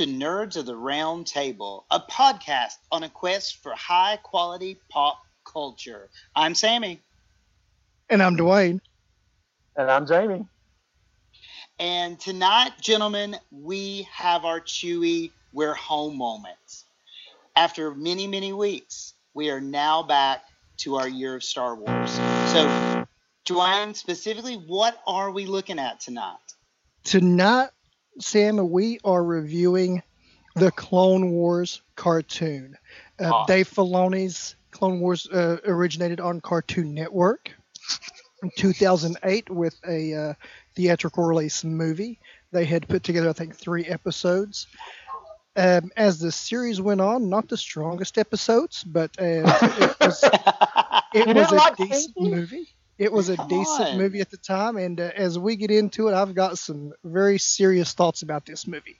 Welcome to Nerds of the Round Table, a podcast on a quest for high quality pop culture. I'm Sammy. And I'm Dwayne. And I'm Jamie. And tonight, gentlemen, we have our Chewie We're Home moments. After many, many weeks, we are now back to our year of Star Wars. So, Dwayne, specifically, what are we looking at tonight? Tonight, Sam, we are reviewing the Clone Wars cartoon. Uh, awesome. Dave Filoni's Clone Wars uh, originated on Cartoon Network in 2008 with a uh, theatrical release movie. They had put together, I think, three episodes. Um, as the series went on, not the strongest episodes, but uh, it was, it was a like decent movie. It was a Come decent on. movie at the time, and uh, as we get into it, I've got some very serious thoughts about this movie.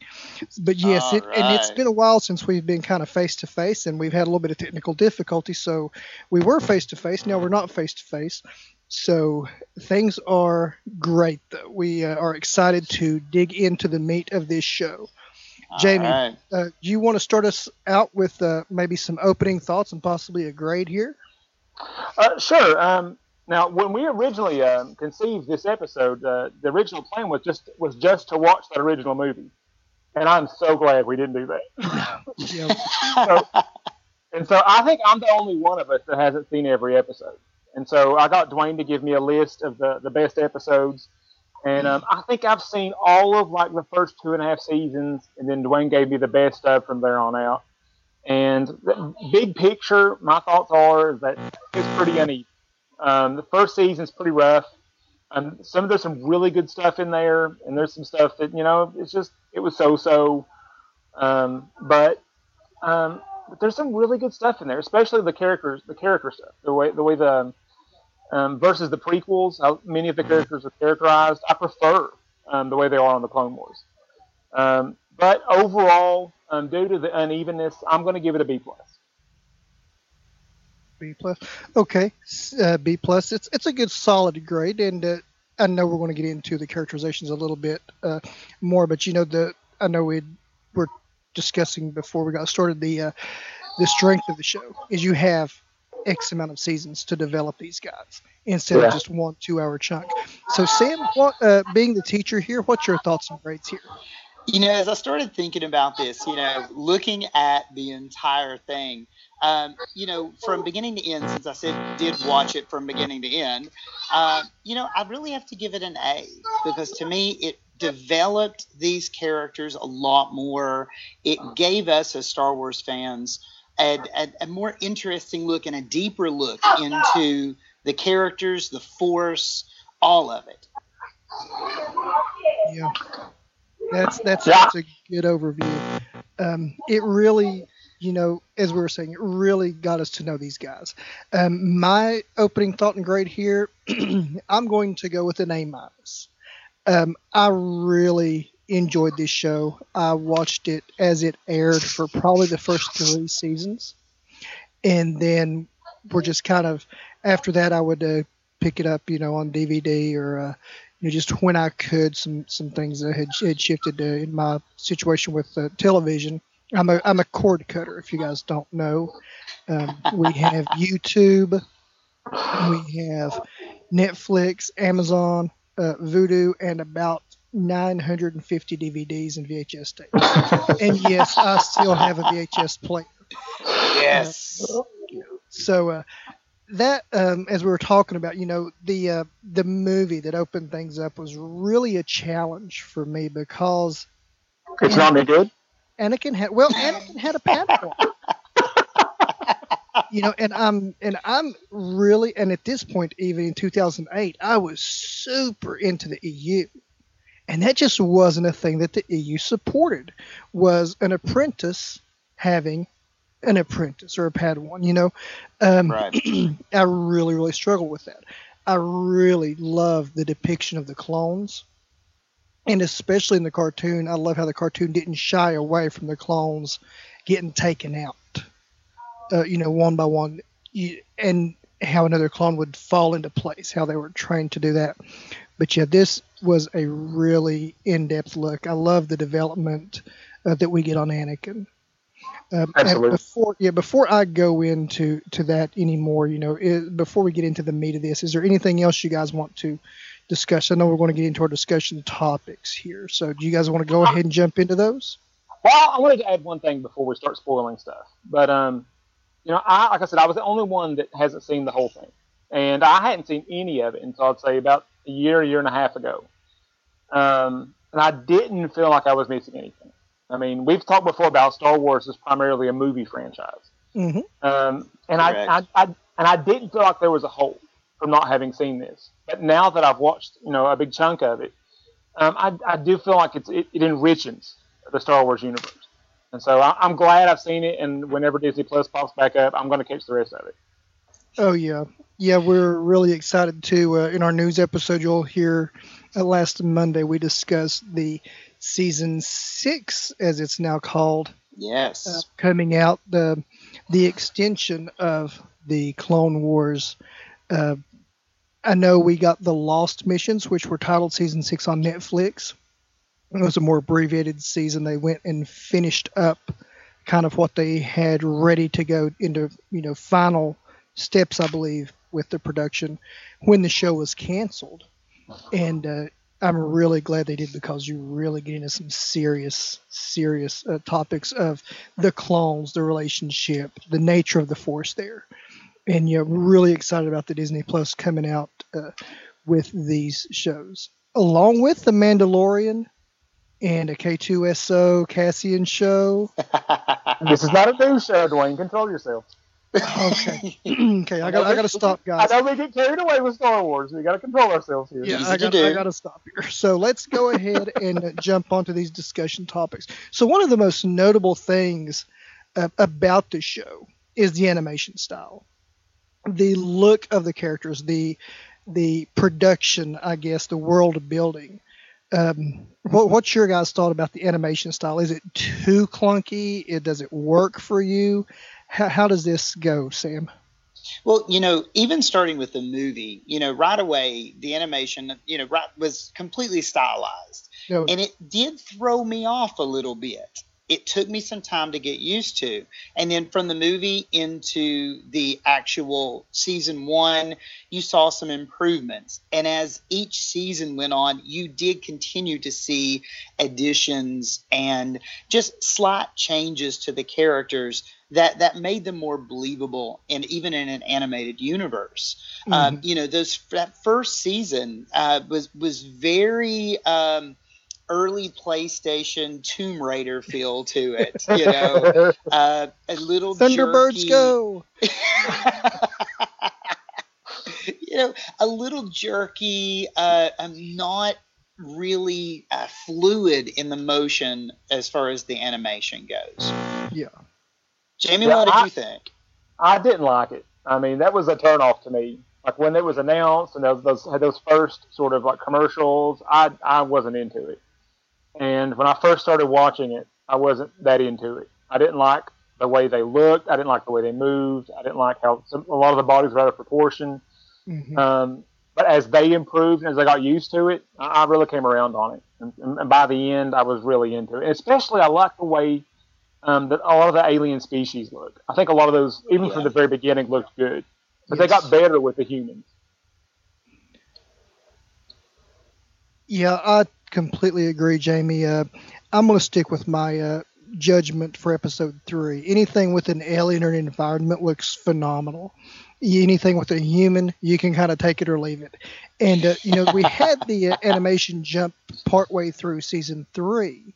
But yes, it, right. and it's been a while since we've been kind of face to face, and we've had a little bit of technical difficulty. So we were face to face. Now we're not face to face. So things are great. Though. We uh, are excited to dig into the meat of this show. Jamie, right. uh, do you want to start us out with uh, maybe some opening thoughts and possibly a grade here? Uh, sure. Um, now, when we originally uh, conceived this episode, uh, the original plan was just was just to watch that original movie, and I'm so glad we didn't do that. so, and so I think I'm the only one of us that hasn't seen every episode. And so I got Dwayne to give me a list of the, the best episodes. And um, I think I've seen all of like the first two and a half seasons, and then Dwayne gave me the best stuff from there on out. And the big picture, my thoughts are that it's pretty uneven. Um, the first season's pretty rough. Um, some there's some really good stuff in there, and there's some stuff that you know it's just it was so-so. Um, but um, but there's some really good stuff in there, especially the characters, the character stuff, the way the way the um, versus the prequels, how many of the characters are characterized. I prefer um, the way they are on the Clone Wars. Um, but overall, um, due to the unevenness, I'm going to give it a B plus. B plus. Okay, uh, B plus. It's it's a good solid grade, and uh, I know we're going to get into the characterizations a little bit uh, more, but you know the I know we were discussing before we got started the uh, the strength of the show is you have X amount of seasons to develop these guys instead yeah. of just one two hour chunk. So Sam, what uh, being the teacher here, what's your thoughts and grades here? You know, as I started thinking about this, you know, looking at the entire thing, um, you know, from beginning to end, since I said did watch it from beginning to end, uh, you know, I really have to give it an A because to me it developed these characters a lot more. It gave us as Star Wars fans a, a, a more interesting look and a deeper look into the characters, the Force, all of it. Yeah, that's that's, that's a good overview. Um, it really you know, as we were saying, it really got us to know these guys. Um, my opening thought and grade here, I'm going to go with an A minus. Um, I really enjoyed this show. I watched it as it aired for probably the first three seasons, and then we're just kind of after that. I would uh, pick it up, you know, on DVD or uh, you know, just when I could. Some some things that had, had shifted uh, in my situation with uh, television I'm a I'm a cord cutter. If you guys don't know, um, we have YouTube, we have Netflix, Amazon, uh, Vudu, and about 950 DVDs and VHS tapes. and yes, I still have a VHS player. Yes. Uh, so uh, that, um, as we were talking about, you know, the uh, the movie that opened things up was really a challenge for me because it's not any good. Anakin had well, Anakin had a Padawan. you know, and I'm and I'm really and at this point, even in 2008, I was super into the EU, and that just wasn't a thing that the EU supported. Was an apprentice having an apprentice or a Padawan? You know, um, right. I really really struggle with that. I really love the depiction of the clones and especially in the cartoon, I love how the cartoon didn't shy away from the clones getting taken out, uh, you know, one by one, you, and how another clone would fall into place, how they were trained to do that. But yeah, this was a really in-depth look. I love the development uh, that we get on Anakin. Um, Absolutely. Before, yeah, before I go into to that anymore, you know, it, before we get into the meat of this, is there anything else you guys want to discuss? I know we're going to get into our discussion topics here, so do you guys want to go ahead and jump into those? Well, I wanted to add one thing before we start spoiling stuff, but um, you know, I like I said, I was the only one that hasn't seen the whole thing, and I hadn't seen any of it until I'd say about a year, year and a half ago. Um, and I didn't feel like I was missing anything. I mean, we've talked before about Star Wars is primarily a movie franchise, mm-hmm. um, and I, I, I, and I didn't feel like there was a hole from not having seen this. But now that I've watched, you know, a big chunk of it, um, I, I do feel like it's it, it enriches the Star Wars universe, and so I, am glad I've seen it. And whenever Disney Plus pops back up, I'm going to catch the rest of it. Oh yeah, yeah, we're really excited too. Uh, in our news episode, you'll hear uh, last Monday we discussed the season six, as it's now called. Yes. Uh, coming out the the extension of the Clone Wars. I know we got the Lost missions, which were titled season six on Netflix. It was a more abbreviated season. They went and finished up kind of what they had ready to go into, you know, final steps, I believe, with the production when the show was canceled. And uh, I'm really glad they did because you really get into some serious, serious uh, topics of the clones, the relationship, the nature of the Force there, and you're really excited about the Disney Plus coming out uh, with these shows, along with the Mandalorian and a K2SO Cassian show. this is not a news show, Dwayne. Control yourself okay. okay, I got I got to stop, guys. I know we get carried away with Star Wars. We got to control ourselves here. Yeah, I got I got to stop here. So let's go ahead and jump onto these discussion topics. So one of the most notable things uh, about the show is the animation style, the look of the characters, the the production, I guess, the world building. Um, what, what's your guys' thought about the animation style? Is it too clunky? It does it work for you? How, how does this go, Sam? Well, you know, even starting with the movie, you know, right away the animation, you know, right, was completely stylized, no. and it did throw me off a little bit it took me some time to get used to. And then from the movie into the actual season one, you saw some improvements. And as each season went on, you did continue to see additions and just slight changes to the characters that that made them more believable and even in an animated universe. Mm-hmm. Um, you know, those that first season uh, was was very um, early PlayStation Tomb Raider feel to it. You know, uh, a little Thunderbirds jerky. go. you know, a little jerky. Uh, I'm not really uh, fluid in the motion as far as the animation goes. Yeah. Jamie, yeah, what did I, you think? I didn't like it. I mean, that was a turnoff to me. Like when it was announced and those, those had those first sort of like commercials, I I wasn't into it. And when I first started watching it, I wasn't that into it. I didn't like the way they looked. I didn't like the way they moved. I didn't like how some, a lot of the bodies were out of proportion. Mm-hmm. Um, but as they improved and as I got used to it, I, I really came around on it. And, and, by the end, I was really into it. And especially, I like the way um, that a lot of the alien species look. I think a lot of those, even yeah. from the very beginning, looked good. But yes. they got better with the humans. Yeah, I completely agree, Jamie. Uh, I'm going to stick with my uh, judgment for episode three. Anything with an alien or an environment looks phenomenal. Anything with a human, you can kind of take it or leave it. And uh, you know, we had the uh, animation jump partway through season three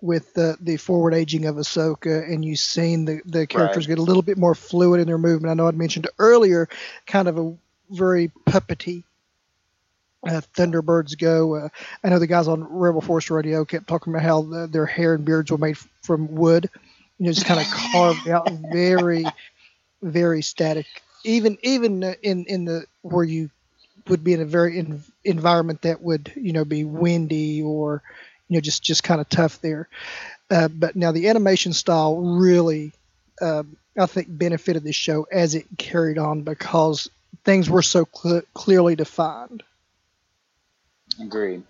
with the the forward aging of Ahsoka, and you've seen the the characters right. get a little bit more fluid in their movement. I know I'd mentioned earlier, kind of a very puppety uh, Thunderbirds go. Uh, I know the guys on Rebel Force Radio kept talking about how the, their hair and beards were made from wood, you know, just kind of carved out, very, very static. Even even in in the where you would be in a very in, environment that would you know be windy or you know just just kind of tough there. Uh, but now the animation style really, um, I think, benefited the show as it carried on because things were so cl- clearly defined. Agreed.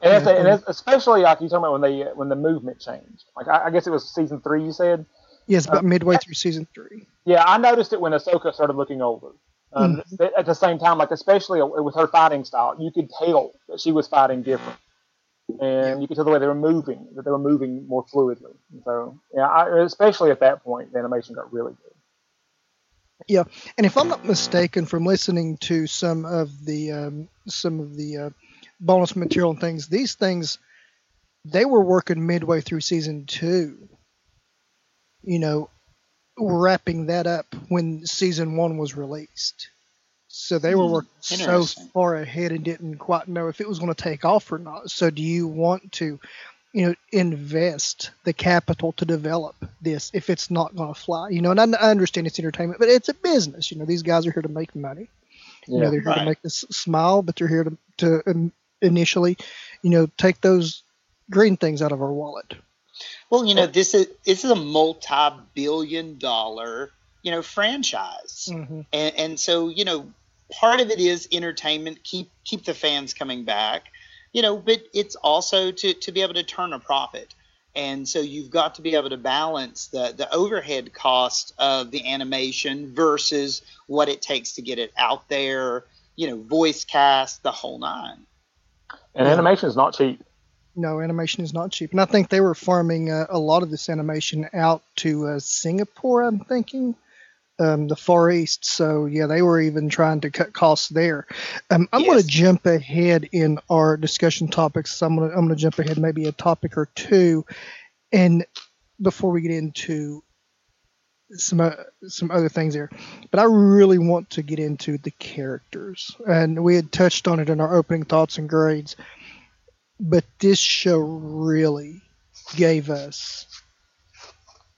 And, yeah. and especially like you talking about when they when the movement changed. Like I, I guess it was season three. You said. Yes, about uh, midway through season three. Yeah, I noticed it when Ahsoka started looking older. Um, mm. At the same time, like especially with her fighting style, you could tell that she was fighting different, and you could tell the way they were moving, that they were moving more fluidly. And so, yeah, I, especially at that point, the animation got really good. Yeah, and if I'm not mistaken, from listening to some of the um, some of the uh, bonus material and things, these things they were working midway through season two. You know, wrapping that up when season one was released. So they were hmm, working so far ahead and didn't quite know if it was going to take off or not. So do you want to you know, invest the capital to develop this if it's not going to fly. You know, and I, I, understand it's entertainment, but it's a business. You know, these guys are here to make money. Yeah, you know, they're here right. to make us smile, but they're here to, to um, initially, you know, take those green things out of our wallet. Well, you know, this is this is a multi-billion-dollar, you know, franchise, mm-hmm. and, and so you know, part of it is entertainment, keep keep the fans coming back you know, but it's also to, to be able to turn a profit. And so you've got to be able to balance the, the overhead cost of the animation versus what it takes to get it out there, you know, voice cast, the whole nine. And animation is not cheap. No, animation is not cheap. And I think they were farming uh, a lot of this animation out to uh, Singapore, I'm thinking um, the Far East. So yeah, they were even trying to cut costs there. Um, I'm yes. going to jump ahead in our discussion topics. So I'm going to jump ahead maybe a topic or two, and before we get into some uh, some other things there, but I really want to get into the characters, and we had touched on it in our opening thoughts and grades, but this show really gave us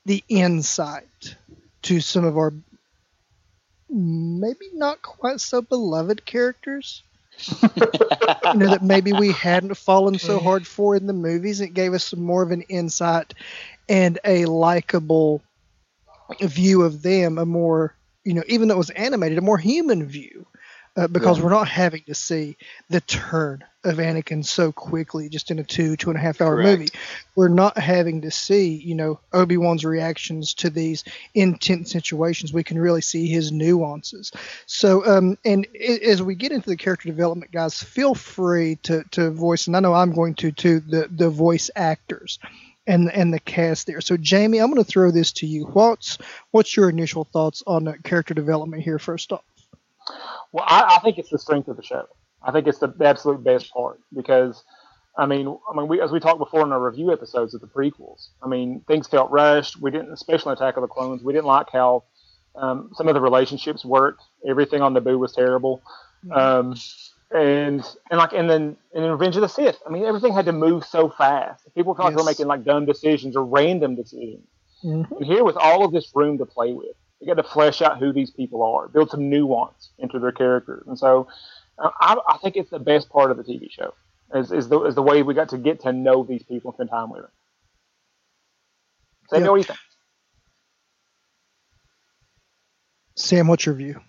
the insight to some of our maybe not quite so beloved characters. you know that maybe we hadn't fallen so hard for in the movies. It gave us some more of an insight and a likable view of them, a more you know, even though it was animated, a more human view uh, because we're not having to see the turn of Anakin so quickly just in a two two and a half hour Correct. movie. We're not having to see you know Obi Wan's reactions to these intense situations. We can really see his nuances. So um, and it, as we get into the character development, guys, feel free to to voice, and I know I'm going to to the the voice actors and and the cast there. So Jamie, I'm going to throw this to you. What's what's your initial thoughts on character development here? First off. Well, I, I, think it's the strength of the show. I think it's the, absolute best part because, I mean, I mean, we as we talked before in our review episodes of the prequels. I mean, things felt rushed. We didn't, especially Attack of the Clones. We didn't like how um, some of the relationships worked. Everything on Naboo was terrible. Mm-hmm. Um, and and like and then in Revenge of the Sith, I mean, everything had to move so fast. People felt yes. like were making like dumb decisions or random decisions. Mm-hmm. And here, with all of this room to play with, they got to flesh out who these people are, build some nuance into their characters, and so uh, I, I, think it's the best part of the TV show is, is the is the way we got to get to know these people and spend time with them. Sam, yeah. what do you think? Sam, what's your view?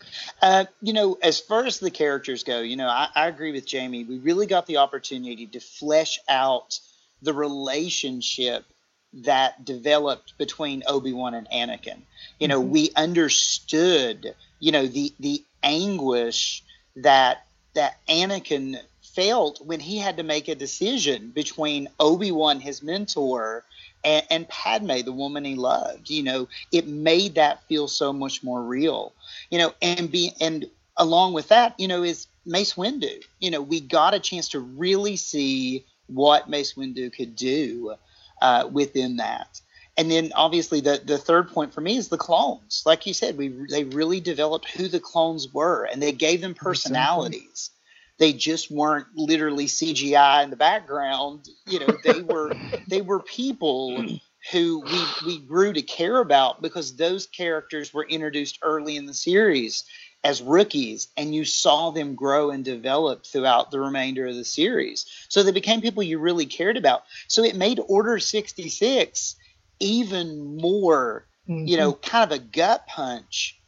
Uh, you know, as far as the characters go, you know, I, I agree with Jamie. We really got the opportunity to flesh out the relationship that developed between Obi-Wan and Anakin. You know, mm-hmm. we understood, you know, the the anguish that that Anakin felt when he had to make a decision between Obi-Wan, his mentor, and, and Padme, the woman he loved. You know, it made that feel so much more real. You know, and be and along with that, you know, is Mace Windu. You know, we got a chance to really see what Mace Windu could do uh, within that. And then obviously the, the third point for me is the clones. Like you said, we they really developed who the clones were and they gave them personalities. They just weren't literally CGI in the background. You know, they were they were people who we we grew to care about because those characters were introduced early in the series as rookies and you saw them grow and develop throughout the remainder of the series. So they became people you really cared about. So it made Order 66 even more, mm-hmm. you know, kind of a gut punch,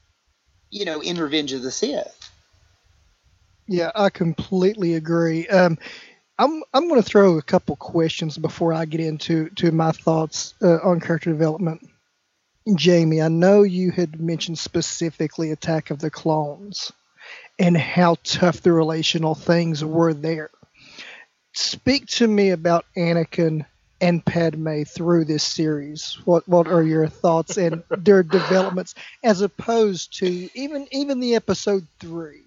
you know, in Revenge of the Sith. Yeah, I completely agree. Um, I'm I'm going to throw a couple questions before I get into to my thoughts uh, on character development. Jamie, I know you had mentioned specifically Attack of the Clones and how tough the relational things were there. Speak to me about Anakin and Padme through this series. What what are your thoughts and their developments as opposed to even even the episode three,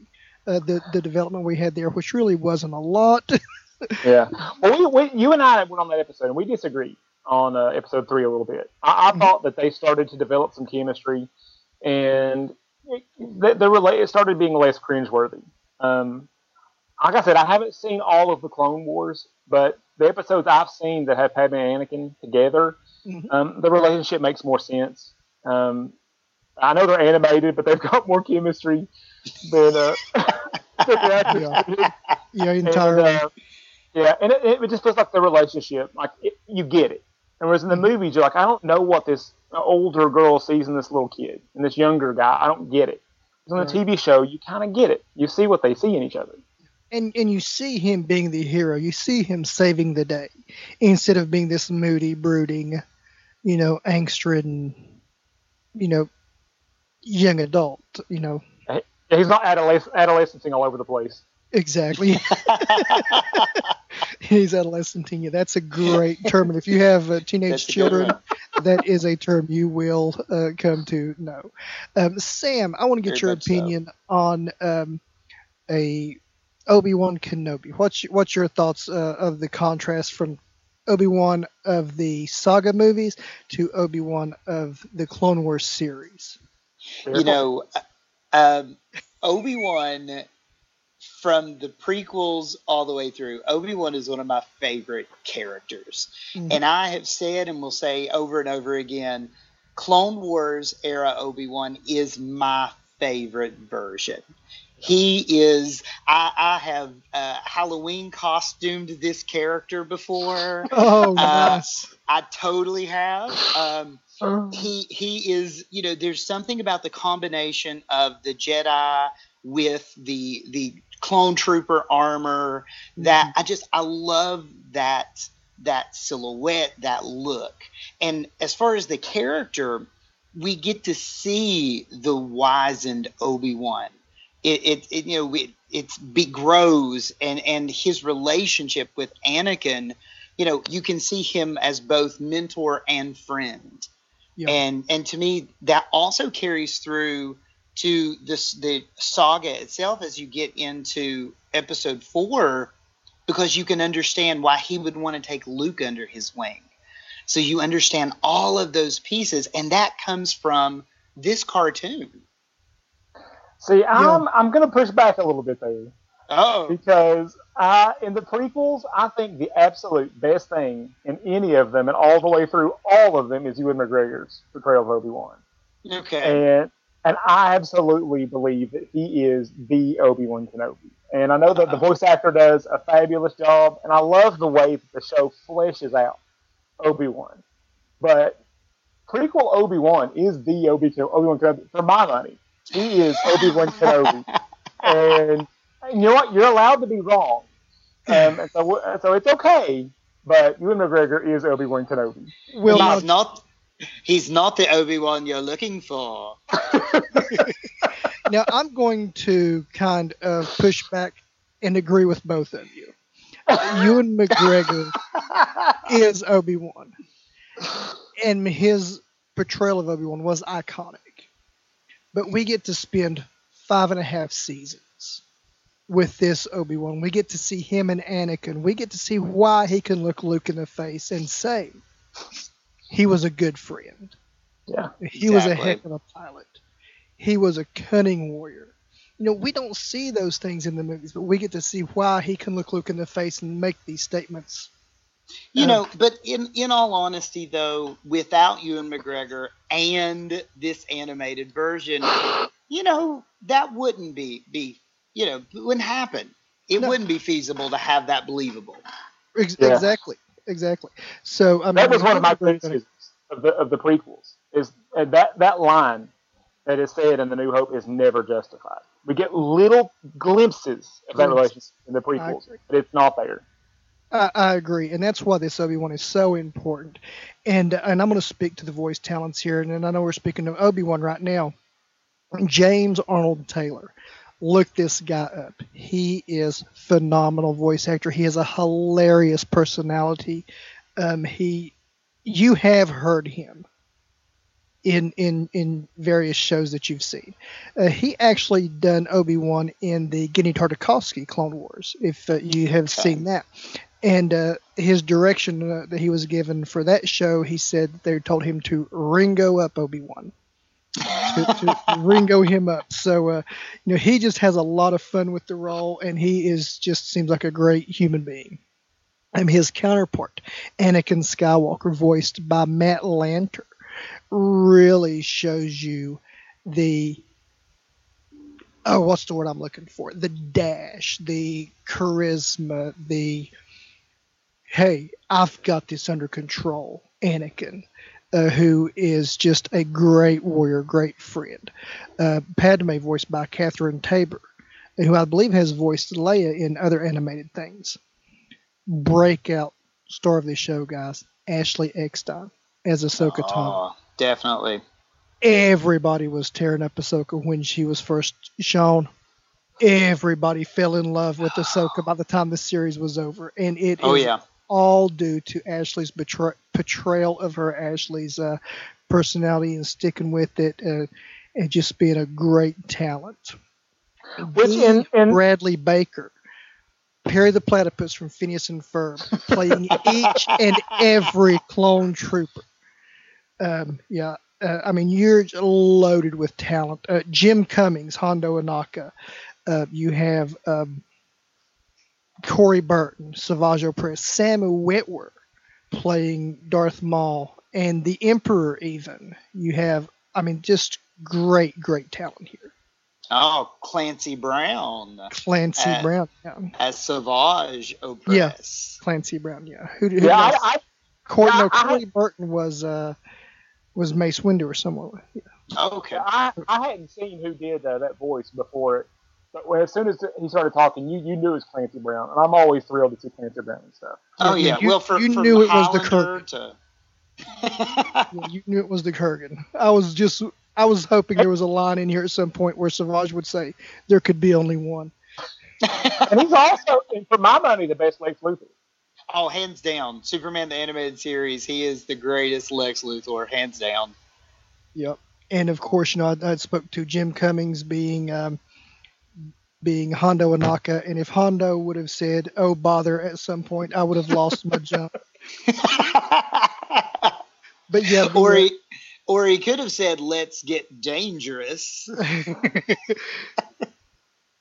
uh, the the development we had there, which really wasn't a lot. yeah. Well, we, we, you and I went on that episode and we disagreed on uh, episode three a little bit. I, I mm-hmm. thought that they started to develop some chemistry, and the, the it started being less cringeworthy. Um, like I said, I haven't seen all of the Clone Wars, but the episodes I've seen that have Padme and Anakin together, mm-hmm. um, the relationship makes more sense. Um, I know they're animated, but they've got more chemistry than uh, yeah. yeah, entirely. And, uh, yeah, and it, it, just feels like the relationship, like it, you get it. And whereas in the movies, you're like, I don't know what this older girl sees in this little kid and this younger guy. I don't get it. Because on the TV show, you kind of get it. You see what they see in each other. And and you see him being the hero. You see him saving the day instead of being this moody, brooding, you know, angst-ridden, you know, young adult. You know, he's not adolesc- adolescencing all over the place. Exactly. He's adolescenting you. That's a great term. And if you have uh, teenage children, that is a term you will uh, come to know. Um, Sam, I want to get Very your opinion so. on um, a Obi Wan Kenobi. What's your, what's your thoughts uh, of the contrast from Obi Wan of the saga movies to Obi Wan of the Clone Wars series? You know, um, Obi Wan from the prequels all the way through, Obi Wan is one of my favorite characters. Mm-hmm. And I have said and will say over and over again Clone Wars era Obi Wan is my favorite version. He is. I, I have uh, Halloween costumed this character before. Oh, uh, nice. I totally have. Um, oh. He he is. You know, there's something about the combination of the Jedi with the the clone trooper armor that mm-hmm. I just I love that that silhouette, that look. And as far as the character, we get to see the wizened Obi-Wan. It, it, it you know it, it be, grows and and his relationship with Anakin, you know, you can see him as both mentor and friend. Yeah. And and to me that also carries through to this the saga itself as you get into episode four because you can understand why he would want to take Luke under his wing. So you understand all of those pieces, and that comes from this cartoon. See, I'm yeah. I'm going to push back a little bit there. Oh, because I in the prequels, I think the absolute best thing in any of them, and all the way through all of them, is Ewan McGregor's portrayal of Obi Wan. Okay. And and I absolutely believe that he is the Obi Wan Kenobi. And I know that the voice actor does a fabulous job, and I love the way that the show fleshes out Obi Wan. But prequel Obi Wan is the Obi Wan Kenobi for my money. He is Obi Wan Kenobi, and, and, you know what? You're allowed to be wrong, um, and so so it's okay. But Ewan McGregor is Obi Wan Kenobi. Will he's not He's not the Obi Wan you're looking for. now I'm going to kind of push back and agree with both of you. Ewan McGregor is Obi Wan, and his portrayal of Obi Wan was iconic. But we get to spend five and a half seasons with this Obi Wan. We get to see him and Anakin. We get to see why he can look Luke in the face and say, he was a good friend. Yeah. He exactly. was a heck of a pilot. He was a cunning warrior. You know, we don't see those things in the movies, but we get to see why he can look Luke in the face and make these statements. You know, but in in all honesty, though, without Ewan McGregor and this animated version, you know, that wouldn't be be you know wouldn't happen. It no. wouldn't be feasible to have that believable. Ex- yeah. Exactly exactly. So I mean, that was one of my criticisms of the of the prequels. Is that that line that is said in the New Hope is never justified. We get little glimpses of that relationship in the prequels, but it's not there. I, I agree, and that's why this Obi Wan is so important. And and I'm going to speak to the voice talents here, and and I know we're speaking of Obi Wan right now. James Arnold Taylor. Look this guy up. He is phenomenal voice actor. He has a hilarious personality. Um, he, you have heard him in in in various shows that you've seen. Uh, he actually done Obi Wan in the Genndy Tartakovsky Clone Wars, if uh, you have okay. seen that. And uh, his direction uh, that he was given for that show, he said they told him to Ringo up Obi Wan. to, to Ringo him up. So, uh, you know, he just has a lot of fun with the role, and he is just seems like a great human being. And his counterpart, Anakin Skywalker, voiced by Matt Lanter, really shows you the oh, what's the word I'm looking for? The dash, the charisma, the hey, I've got this under control, Anakin, uh, who is just a great warrior, great friend. Uh, Padme, voiced by Catherine Taber, who I believe has voiced Leia in other animated things. Breakout star of this show, guys, Ashley Eckstein as Ahsoka oh, Tano. Definitely. Everybody was tearing up Ahsoka when she was first shown. Everybody fell in love with Ahsoka by the time the series was over, and it oh, yeah all due to Ashley's betray- portrayal of her, Ashley's uh, personality and sticking with it, uh, and just being a great talent. Which in, in Bradley Baker, Perry the Platypus from Phineas and Ferb, playing each and every clone trooper. Um, yeah, uh, I mean you're loaded with talent. Uh, Jim Cummings, Hondo Ohnaka. Uh, you have um, Corey Burton, Savage Opress, Sam Witwer playing Darth Maul, and the Emperor. Even you have, I mean, just great, great talent here. Oh, Clancy Brown. Clancy at, Brown, yeah. As Savage Opress. Yeah, Clancy Brown, yeah. Who, who yeah, I, I, Corey, yeah, no, Corey Burton was uh, was Mace Windu or someone. Yeah. Okay. I, I hadn't seen who did uh, that voice before but as soon as he started talking, you, you knew it was Clancy Brown, and I'm always thrilled to see Clancy Brown and stuff. Oh yeah, you, well for, you knew it was the Kurgan. To... yeah, you knew it was the Kurgan. I was just I was hoping there was a line in here at some point where Savage would say there could be only one. and he's also, for my money, the best Lex Luthor. Oh, hands down, Superman the animated series. He is the greatest Lex Luthor, hands down. Yep, and of course, you know, I, I spoke to Jim Cummings being. Um, being Hondo Ohnaka, and if Hondo would have said, "Oh bother," at some point, I would have lost my jump. but yeah, or he, or he could have said, "Let's get dangerous."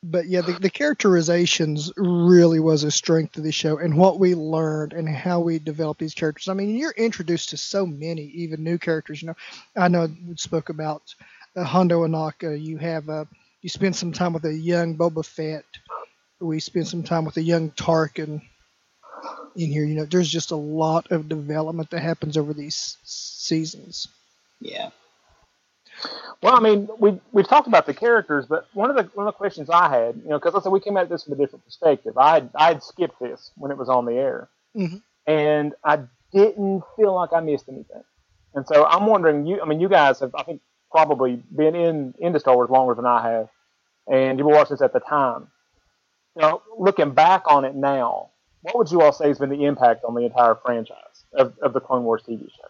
but yeah, the, the characterizations really was a strength of the show, and what we learned and how we developed these characters. I mean, you're introduced to so many, even new characters. You know, I know we spoke about uh, Hondo Ohnaka. You have uh, you spend some time with a young Boba Fett. We spend some time with a young Tarkin in here. You know, there's just a lot of development that happens over these seasons. Yeah. Well, I mean, we we've talked about the characters, but one of the one of the questions I had, you know, because I said we came at this from a different perspective. I I had skipped this when it was on the air, mm-hmm. and I didn't feel like I missed anything. And so I'm wondering, you, I mean, you guys have, I think, probably been in into Star Wars longer than I have, and you were watching this at the time. You know, looking back on it now, what would you all say has been the impact on the entire franchise of, of the Clone Wars TV show?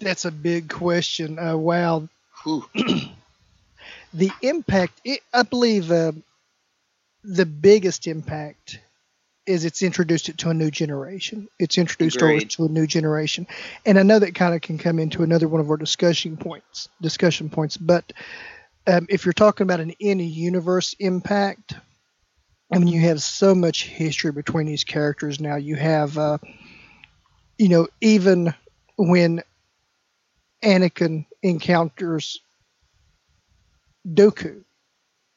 That's a big question. Uh, wow. the impact, it, I believe, uh, the biggest impact is it's introduced it to a new generation. It's introduced Agreed. to a new generation, and I know that kind of can come into another one of our discussion points. Discussion points, but um, if you're talking about an in-universe impact, I mean, you have so much history between these characters now. You have, uh, you know, even when Anakin encounters Dooku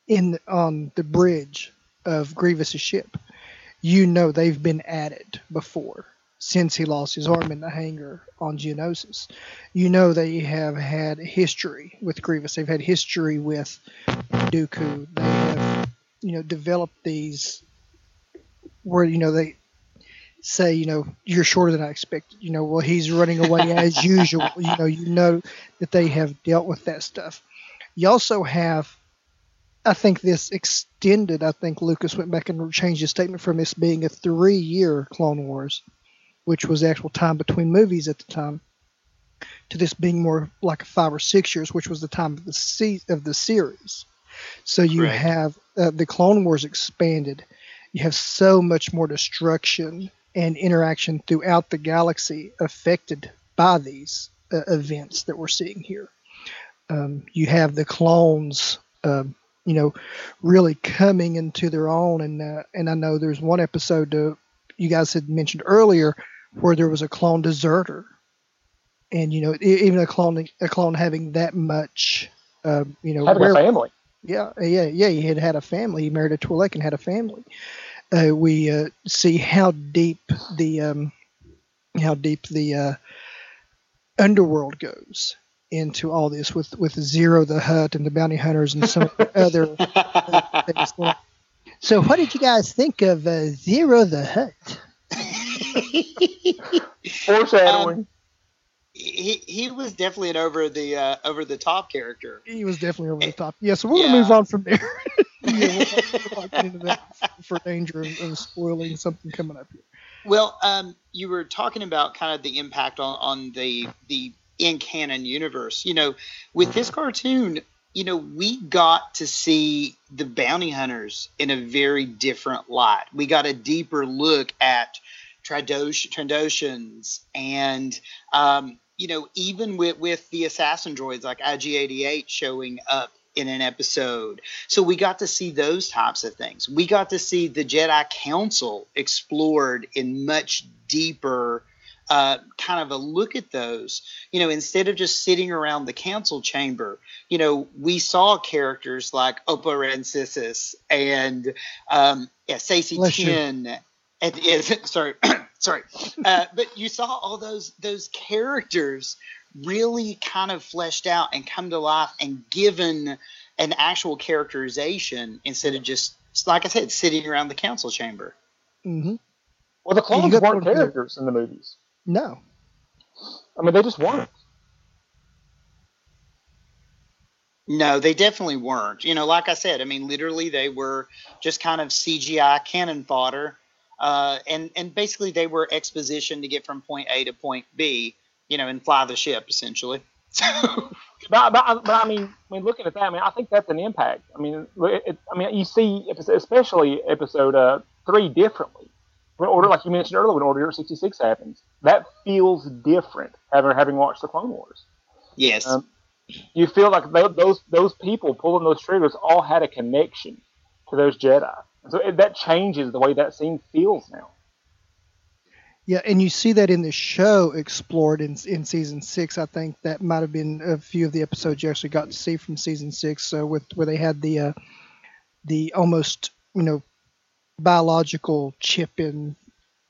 in on the bridge of Grievous's ship you know they've been at it before since he lost his arm in the hangar on Geonosis. You know they have had history with Grievous. They've had history with Dooku. They have, you know, developed these where you know they say, you know, you're shorter than I expected. You know, well, he's running away as usual. You know, you know that they have dealt with that stuff. You also have, I think this extended. I think Lucas went back and changed his statement from this being a three-year Clone Wars, which was the actual time between movies at the time, to this being more like five or six years, which was the time of the se- of the series. So you right. have uh, the Clone Wars expanded. You have so much more destruction and interaction throughout the galaxy affected by these uh, events that we're seeing here. Um, you have the clones, uh, you know, really coming into their own, and uh, and I know there's one episode uh, you guys had mentioned earlier where there was a clone deserter, and you know, even a clone a clone having that much, um, you know, having where, a family. Yeah, yeah, yeah. He had had a family. He married a Twi'lek and had a family uh, we uh, see how deep the um, how deep the uh, underworld goes into all this with with Ziro the Hutt and the bounty hunters and some other things. So, what did you guys think of uh, Ziro the Hutt? Foreshadowing. Um, he he was definitely an over the uh, over the top character. He was definitely over the top. Yeah, so we're gonna move on from there. yeah, we'll, we'll for danger of, of, spoiling something coming up here. Well, um, you were talking about kind of the impact on, on the the in canon universe. You know, with this cartoon, you know, we got to see the bounty hunters in a very different light. We got a deeper look at Trandoshans and um, you know, even with, with the assassin droids like IG88 showing up in an episode. So we got to see those types of things. We got to see the Jedi Council explored in much deeper uh, kind of a look at those. You know, instead of just sitting around the council chamber, you know, we saw characters like Oppo Rancisis and um, yeah, Saesee Tiin. And, and, sorry, sorry, uh, but you saw all those those characters really kind of fleshed out and come to life and given an actual characterization instead of just like I said, sitting around the council chamber. Mm-hmm. Well, the clones weren't characters in the movies. No. I mean, they just weren't. No, they definitely weren't. You know, like I said, I mean, literally, they were just kind of CGI cannon fodder uh, and and basically they were exposition to get from point A to point B, you know, and fly the ship essentially. but, but, but, I mean, I mean, looking at that, I mean, I think that's an impact. I mean, it, I mean, you see, especially episode uh, three differently. When order, like you mentioned earlier, when Order sixty six happens, that feels different. Having having watched the Clone Wars. Yes. Um, you feel like they, those those people pulling those triggers all had a connection to those Jedi. So it, that changes the way that scene feels now. Yeah, and you see that in the show explored in in season six. I think that might have been a few of the episodes you actually got to see from season six. So with where they had the uh, the almost you know biological chip in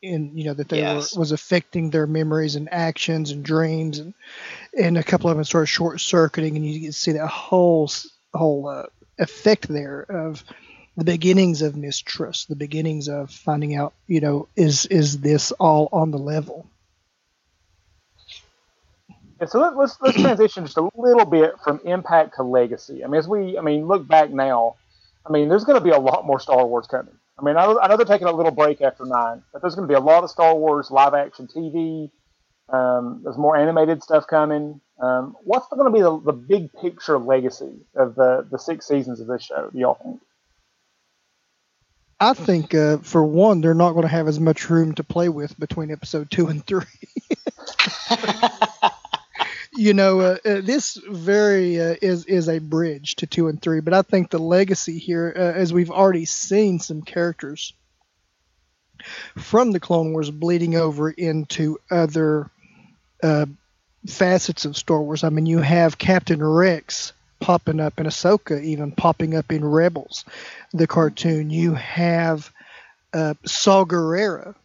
in you know that they yes. were, was affecting their memories and actions and dreams and and a couple of them sort of short circuiting and you can see that whole whole uh, effect there of the beginnings of mistrust, the beginnings of finding out, you know, is is this all on the level? And so let, let's, let's transition just a little bit from impact to legacy. I mean, as we, I mean, look back now, I mean, there's going to be a lot more Star Wars coming. I mean, I, I know they're taking a little break after nine, but there's going to be a lot of Star Wars live action TV. Um, there's more animated stuff coming. Um, what's going to be the, the big picture legacy of the, the six seasons of this show, do y'all think? I think uh, for one, they're not going to have as much room to play with between episode two and three. you know, uh, uh, this very uh, is is a bridge to two and three, but I think the legacy here, uh, as we've already seen some characters from the Clone Wars bleeding over into other uh, facets of Star Wars. I mean, you have Captain Rex popping up in Ahsoka, even popping up in Rebels, the cartoon. You have uh, Saw Gerrera.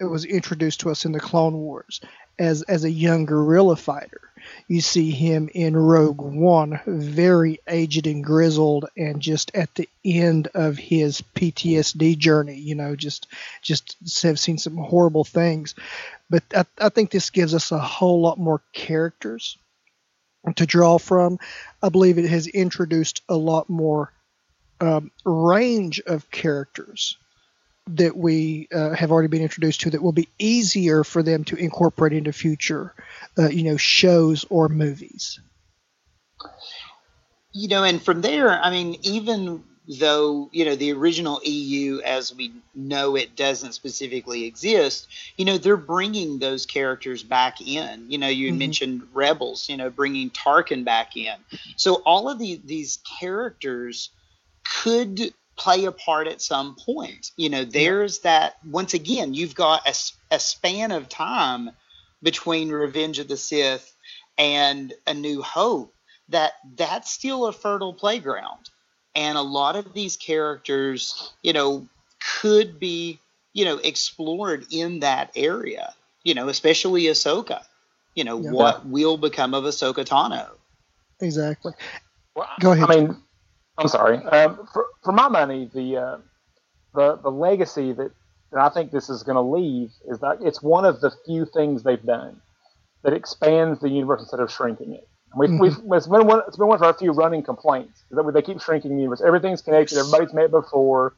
It was introduced to us in the Clone Wars, as as a young guerrilla fighter. You see him in Rogue One, very aged and grizzled, and just at the end of his PTSD journey. You know, just just have seen some horrible things. But I, I think this gives us a whole lot more characters to draw from. I believe it has introduced a lot more um, range of characters that we uh, have already been introduced to that will be easier for them to incorporate into future, uh, you know, shows or movies. You know, and from there, I mean, even though you know the original EU, as we know it, doesn't specifically exist, you know, they're bringing those characters back in. You know, you mm-hmm. mentioned Rebels, you know, bringing Tarkin back in. So all of the, these characters could play a part at some point. You know, there's that, once again, you've got a, a span of time between Revenge of the Sith and A New Hope that that's still a fertile playground. And a lot of these characters, you know, could be, you know, explored in that area, you know, especially Ahsoka. You know, yeah. what will become of Ahsoka Tano? Exactly. Well, Go ahead. I mean, I'm sorry. Um, for, for my money, the uh, the the legacy that, that I think this is going to leave is that it's one of the few things they've done that expands the universe instead of shrinking it. We've, mm-hmm. we've, it's been one it's been one of our few running complaints that they keep shrinking the universe. Everything's connected. Everybody's met before.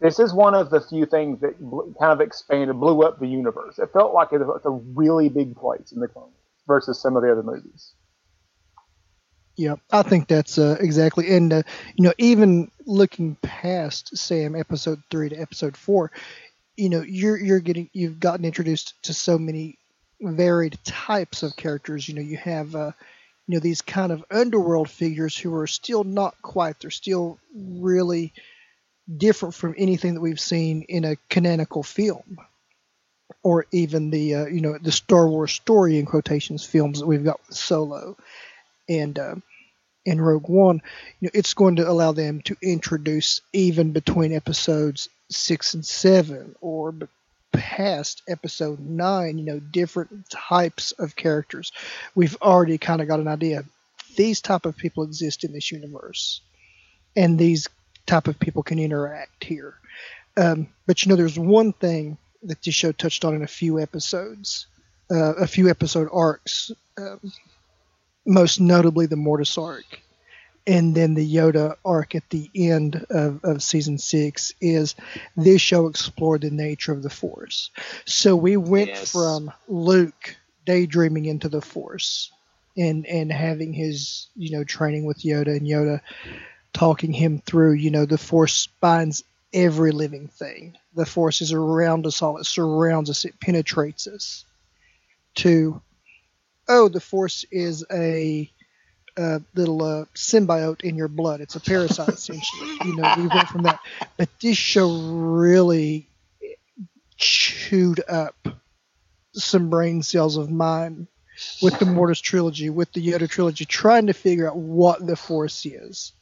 This is one of the few things that kind of expanded, blew up the universe. It felt like it was a really big place in the Clone versus some of the other movies. Yeah, I think that's uh, exactly, and uh, you know, even looking past Sam episode three to episode four, you know, you're you're getting you've gotten introduced to so many varied types of characters. You know, you have uh, you know these kind of underworld figures who are still not quite. They're still really different from anything that we've seen in a canonical film, or even the uh, you know the Star Wars story in quotations films that we've got with Solo and uh, in Rogue One, you know, it's going to allow them to introduce even between episodes six and seven, or past episode nine, you know, different types of characters. We've already kind of got an idea. These type of people exist in this universe, and these type of people can interact here. Um, but you know, there's one thing that this show touched on in a few episodes, uh, a few episode arcs. Um, most notably the Mortis arc, and then the Yoda arc at the end of, of season six is this show explored the nature of the Force. So we went yes. from Luke daydreaming into the Force and and having his you know training with Yoda and Yoda talking him through you know the Force binds every living thing. The Force is around us all. It surrounds us. It penetrates us. To oh, the Force is a, little uh, symbiote in your blood. It's a parasite, essentially. You know, we went from that. But this show really chewed up some brain cells of mine with the Mortis trilogy, with the Yoda trilogy, trying to figure out what the Force is.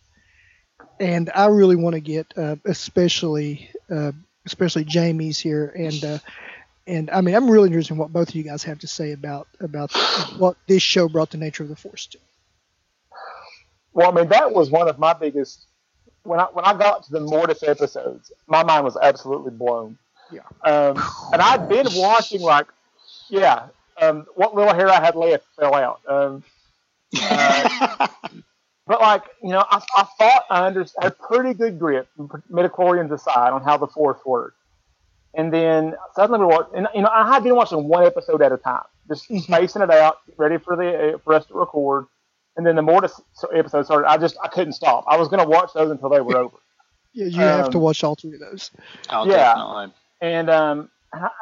And I really want to get, uh, especially, uh, especially Jamie's here, and uh, and I mean, I'm really interested in what both of you guys have to say about about what this show brought the nature of the Force to. Well, I mean, that was one of my biggest when I when I got to the Mortis episodes, my mind was absolutely blown. Yeah. Um, and I'd been watching like, yeah, um, what little hair I had left fell out. Um, uh, but like, you know, I, I thought I understood, had pretty good grip, midichlorians aside, on how the Force worked. And then suddenly we watch, and you know, I had been watching one episode at a time, just mm-hmm. spacing it out, ready for the uh, for us to record. And then the Mortis episode started. I just I couldn't stop. I was going to watch those until they were over. Yeah, you um, have to um, watch all three of those. Oh, yeah, definitely. and um,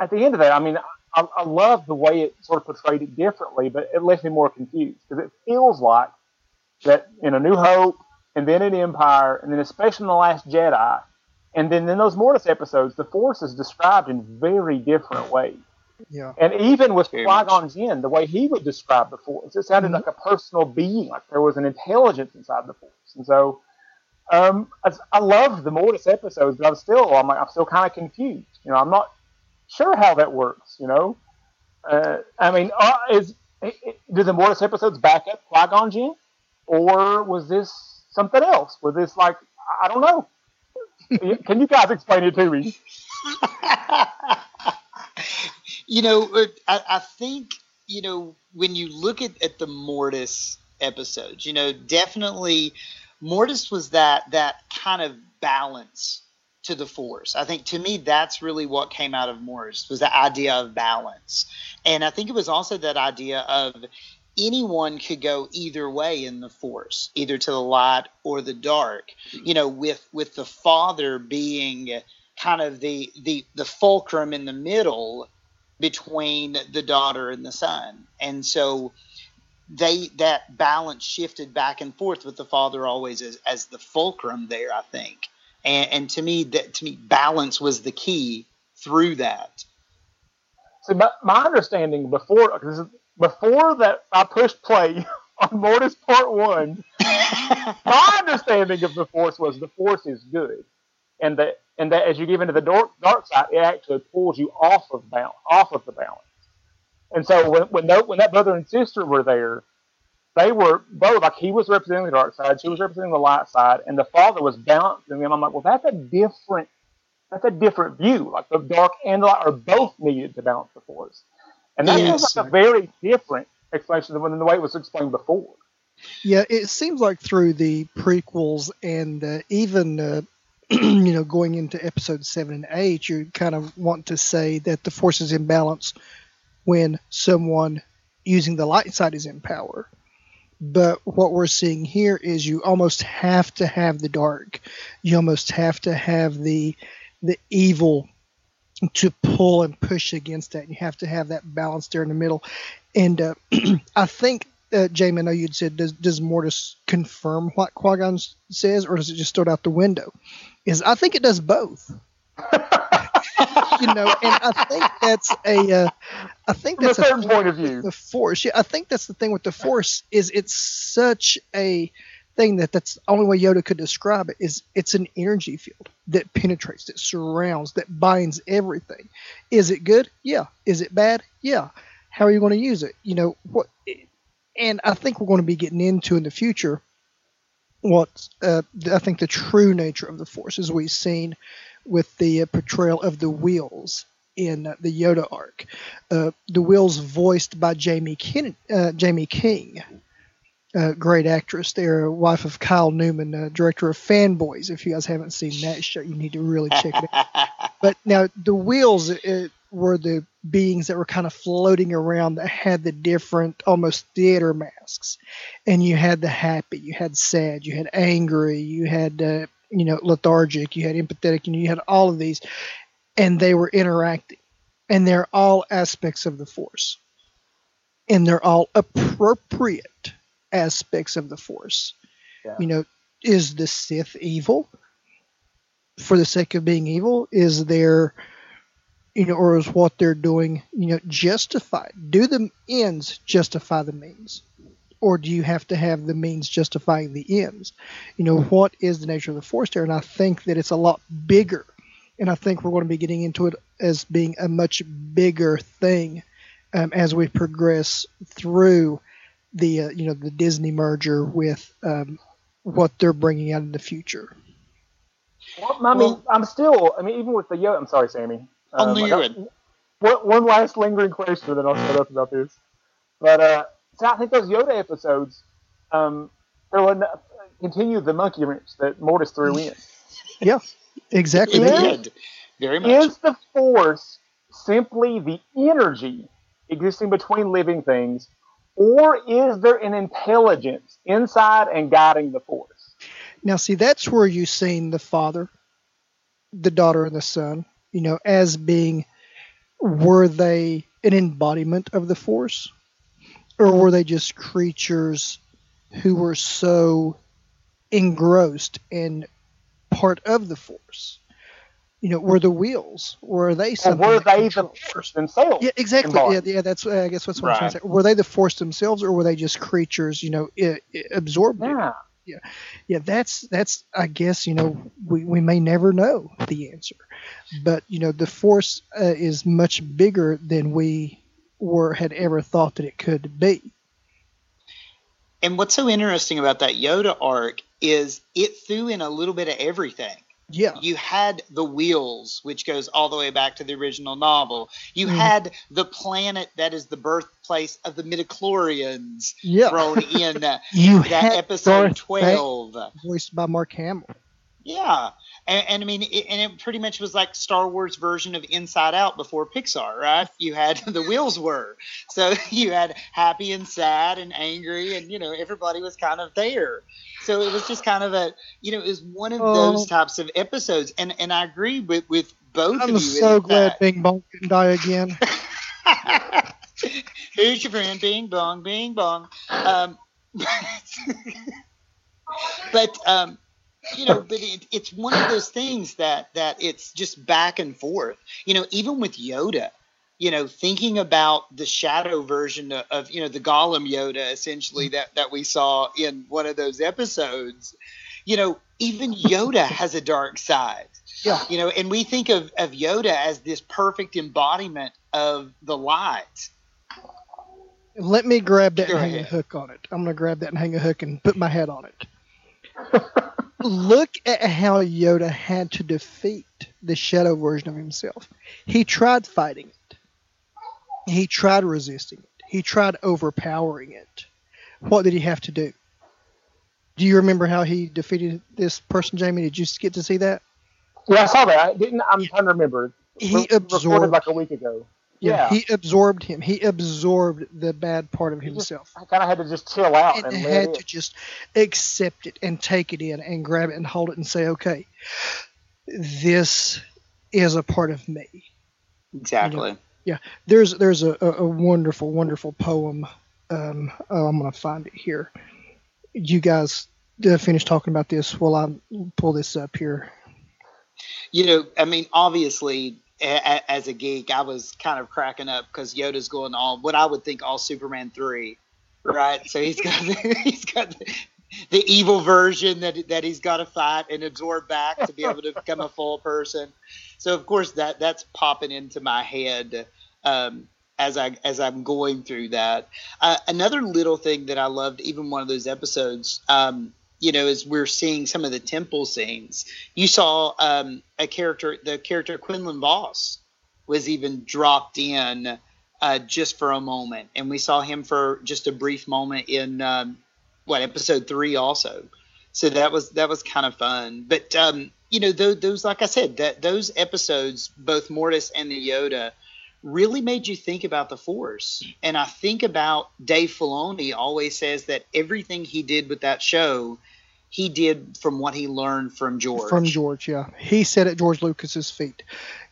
at the end of that, I mean, I, I love the way it sort of portrayed it differently, but it left me more confused because it feels like that in A New Hope, and then in Empire, and then especially in the Last Jedi, and then in those Mortis episodes, the Force is described in very different ways. Yeah. And even with Qui Gon Jinn, the way he would describe the Force, it sounded mm-hmm. like a personal being, like there was an intelligence inside the Force. And so, um, I, I love the Mortis episodes, but I'm still, I'm like, I'm still kind of confused. You know, I'm not sure how that works. You know, Uh, I mean, uh, is do the Mortis episodes back up Qui Gon Jinn, or was this something else? Was this like I don't know? Can you guys explain it to me? you know, I, I, think you know when you look at, at the Mortis episodes, you know, definitely Mortis was that that kind of balance to the force. I think to me that's really what came out of Mortis was the idea of balance. And I think it was also that idea of anyone could go either way in the force, either to the light or the dark. Hmm. You know, with with the father being kind of the the the fulcrum in the middle between the daughter and the son. And so they that balance shifted back and forth with the father always as, as the fulcrum there, I think. And, and to me, that to me, balance was the key through that. So my, my understanding before before that I pushed play on Mortis Part One, my understanding of the Force was the Force is good, and that and that as you get into the dark, dark side, it actually pulls you off of balance, off of the balance. And so when when, that, when that brother and sister were there, they were both like he was representing the dark side, she was representing the light side, and the father was balancing them. I'm like, well, that's a different that's a different view. Like the dark and the light are both needed to balance the force, and that feels like a very different explanation than the way it was explained before. Yeah, it seems like through the prequels and uh, even uh, you know going into episode seven and eight, you kind of want to say that the force is in balance when someone using the light side is in power. But what we're seeing here is you almost have to have the dark. You almost have to have the the evil to pull and push against that. You have to have that balance there in the middle. And uh, I think, uh, Jamie, I know you'd said, does, does Mortis confirm what Qui Gon says, or does it just throw it out the window? Is I think it does both. you know, and I think that's a, uh, I think that's a certain point of view. The force, yeah, I think that's the thing with the force is it's such a thing that that's the only way Yoda could describe it is it's an energy field that penetrates, that surrounds, that binds everything. Is it good? Yeah. Is it bad? Yeah. How are you going to use it? You know what? And I think we're going to be getting into in the future what uh, I think the true nature of the Force, as we've seen with the portrayal of the Whills in the Yoda arc. Uh, the Whills voiced by Jamie, Ken- uh, Jaime King, great actress there, wife of Kyle Newman, uh, director of Fanboys. If you guys haven't seen that show, you need to really check it out. but now the Whills it, were the beings that were kind of floating around that had the different, almost theater masks, and you had the happy, you had sad, you had angry, you had uh, you know lethargic, you had empathetic, and you had all of these, and they were interacting, and they're all aspects of the Force, and they're all appropriate aspects of the Force. Yeah. You know, is the Sith evil for the sake of being evil? Is there, you know, or is what they're doing, you know, justified? Do the ends justify the means? Or do you have to have the means justifying the ends? You know, what is the nature of the Force there? And I think that it's a lot bigger. And I think we're going to be getting into it as being a much bigger thing um, as we progress through the uh, you know the Disney merger with um, what they're bringing out in the future. Well, I mean, well, I'm still. I mean, even with the Yoda. I'm sorry, Sammy. Um, oh, no, one, one last lingering question, then I'll shut up about this. But uh, so I think those Yoda episodes, um, they'll continue the monkey wrench that Mortis threw in. yeah, exactly. It did. Very much. Is the Force simply the energy existing between living things or is there an intelligence inside and guiding the force? Now, see, that's where you've seen the father, the daughter, and the son, you know, as being were they an embodiment of the force? Or were they just creatures who were so engrossed in part of the force? You know, were the Whills? Were they something? Or were they the force themselves? Yeah, exactly. Yeah, yeah, that's I guess that's what right. I'm trying to say. Were they the force themselves, or were they just creatures? You know, it, it absorbed. Yeah. Yeah, yeah. That's that's. I guess you know we, we may never know the answer, but you know the force uh, is much bigger than we were had ever thought that it could be. And what's so interesting about that Yoda arc is it threw in a little bit of everything. Yeah. You had the Whills, which goes all the way back to the original novel. You mm. had the planet that is the birthplace of the midichlorians yeah. thrown in you that episode Darth 12. Voiced by Mark Hamill. Yeah. And, and I mean, it, and it pretty much was like Star Wars version of Inside Out before Pixar, right? You had the Whills were, so you had happy and sad and angry, and you know everybody was kind of there. So it was just kind of a, you know, it was one of oh. those types of episodes, and and I agree with with both I'm of you. so glad that. Bing Bong didn't die again. Who's your friend? Bing Bong, Bing Bong. Um, but um, you know, but it, it's one of those things that that it's just back and forth. You know, even with Yoda, you know, thinking about the shadow version of, of, you know the Gollum Yoda, essentially that that we saw in one of those episodes. You know, even Yoda has a dark side. Yeah. You know, and we think of of Yoda as this perfect embodiment of the light. Let me grab that Go and hang ahead. a hook on it. I'm gonna grab that and hang a hook and put my head on it. look at how Yoda had to defeat the shadow version of himself. He tried fighting it. He tried resisting it. He tried overpowering it. What did he have to do? Do you remember how he defeated this person, Jamie? Did you get to see that? Yeah, I saw that. I didn't I'm trying to remember. He Re- absorbed like a week ago. Yeah, he absorbed him. He absorbed the bad part of himself. I kind of had to just chill out and, and had to just accept it and take it in and grab it and hold it and say, okay, this is a part of me. Exactly. You know? Yeah, there's there's a, a, wonderful wonderful poem. Um, oh, I'm gonna find it here. You guys uh, finish talking about this while I pull this up here. You know, I mean, obviously, as a geek, I was kind of cracking up because Yoda's going all what I would think all Superman three, right? So he's got he's got the, the evil version that that he's got to fight and absorb back to be able to become a full person. So of course that that's popping into my head um, as I as I'm going through that. Uh, another little thing that I loved, even one of those episodes. Um, you know, as we're seeing some of the temple scenes, you saw um, a character, the character Quinlan Vos was even dropped in uh, just for a moment, and we saw him for just a brief moment in um, what episode three also. So that was that was kind of fun, but um, you know, those, those like I said, that those episodes, both Mortis and the Yoda, really made you think about the Force. And I think about Dave Filoni always says that everything he did with that show he did from what he learned from George. From George, yeah. He sat at George Lucas's feet.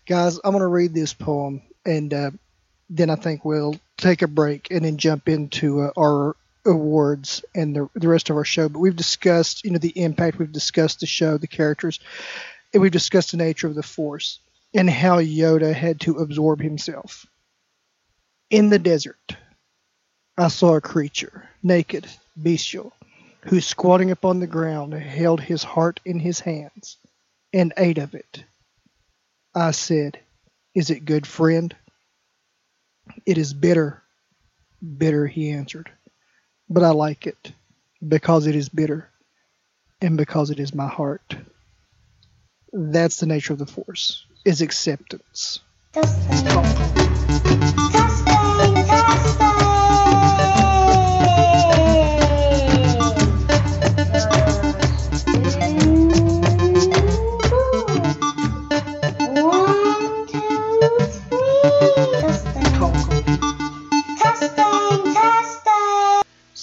Guys, I'm going to read this poem, and uh, then I think we'll take a break and then jump into uh, our awards and the, the rest of our show. But we've discussed, you know, the impact. We've discussed the show, the characters, and we've discussed the nature of the Force and how Yoda had to absorb himself. In the desert, I saw a creature, naked, bestial, who squatting upon the ground held his heart in his hands and ate of it. I said, Is it good, friend? It is bitter. Bitter, he answered. But I like it because it is bitter and because it is my heart. That's the nature of the force, is acceptance.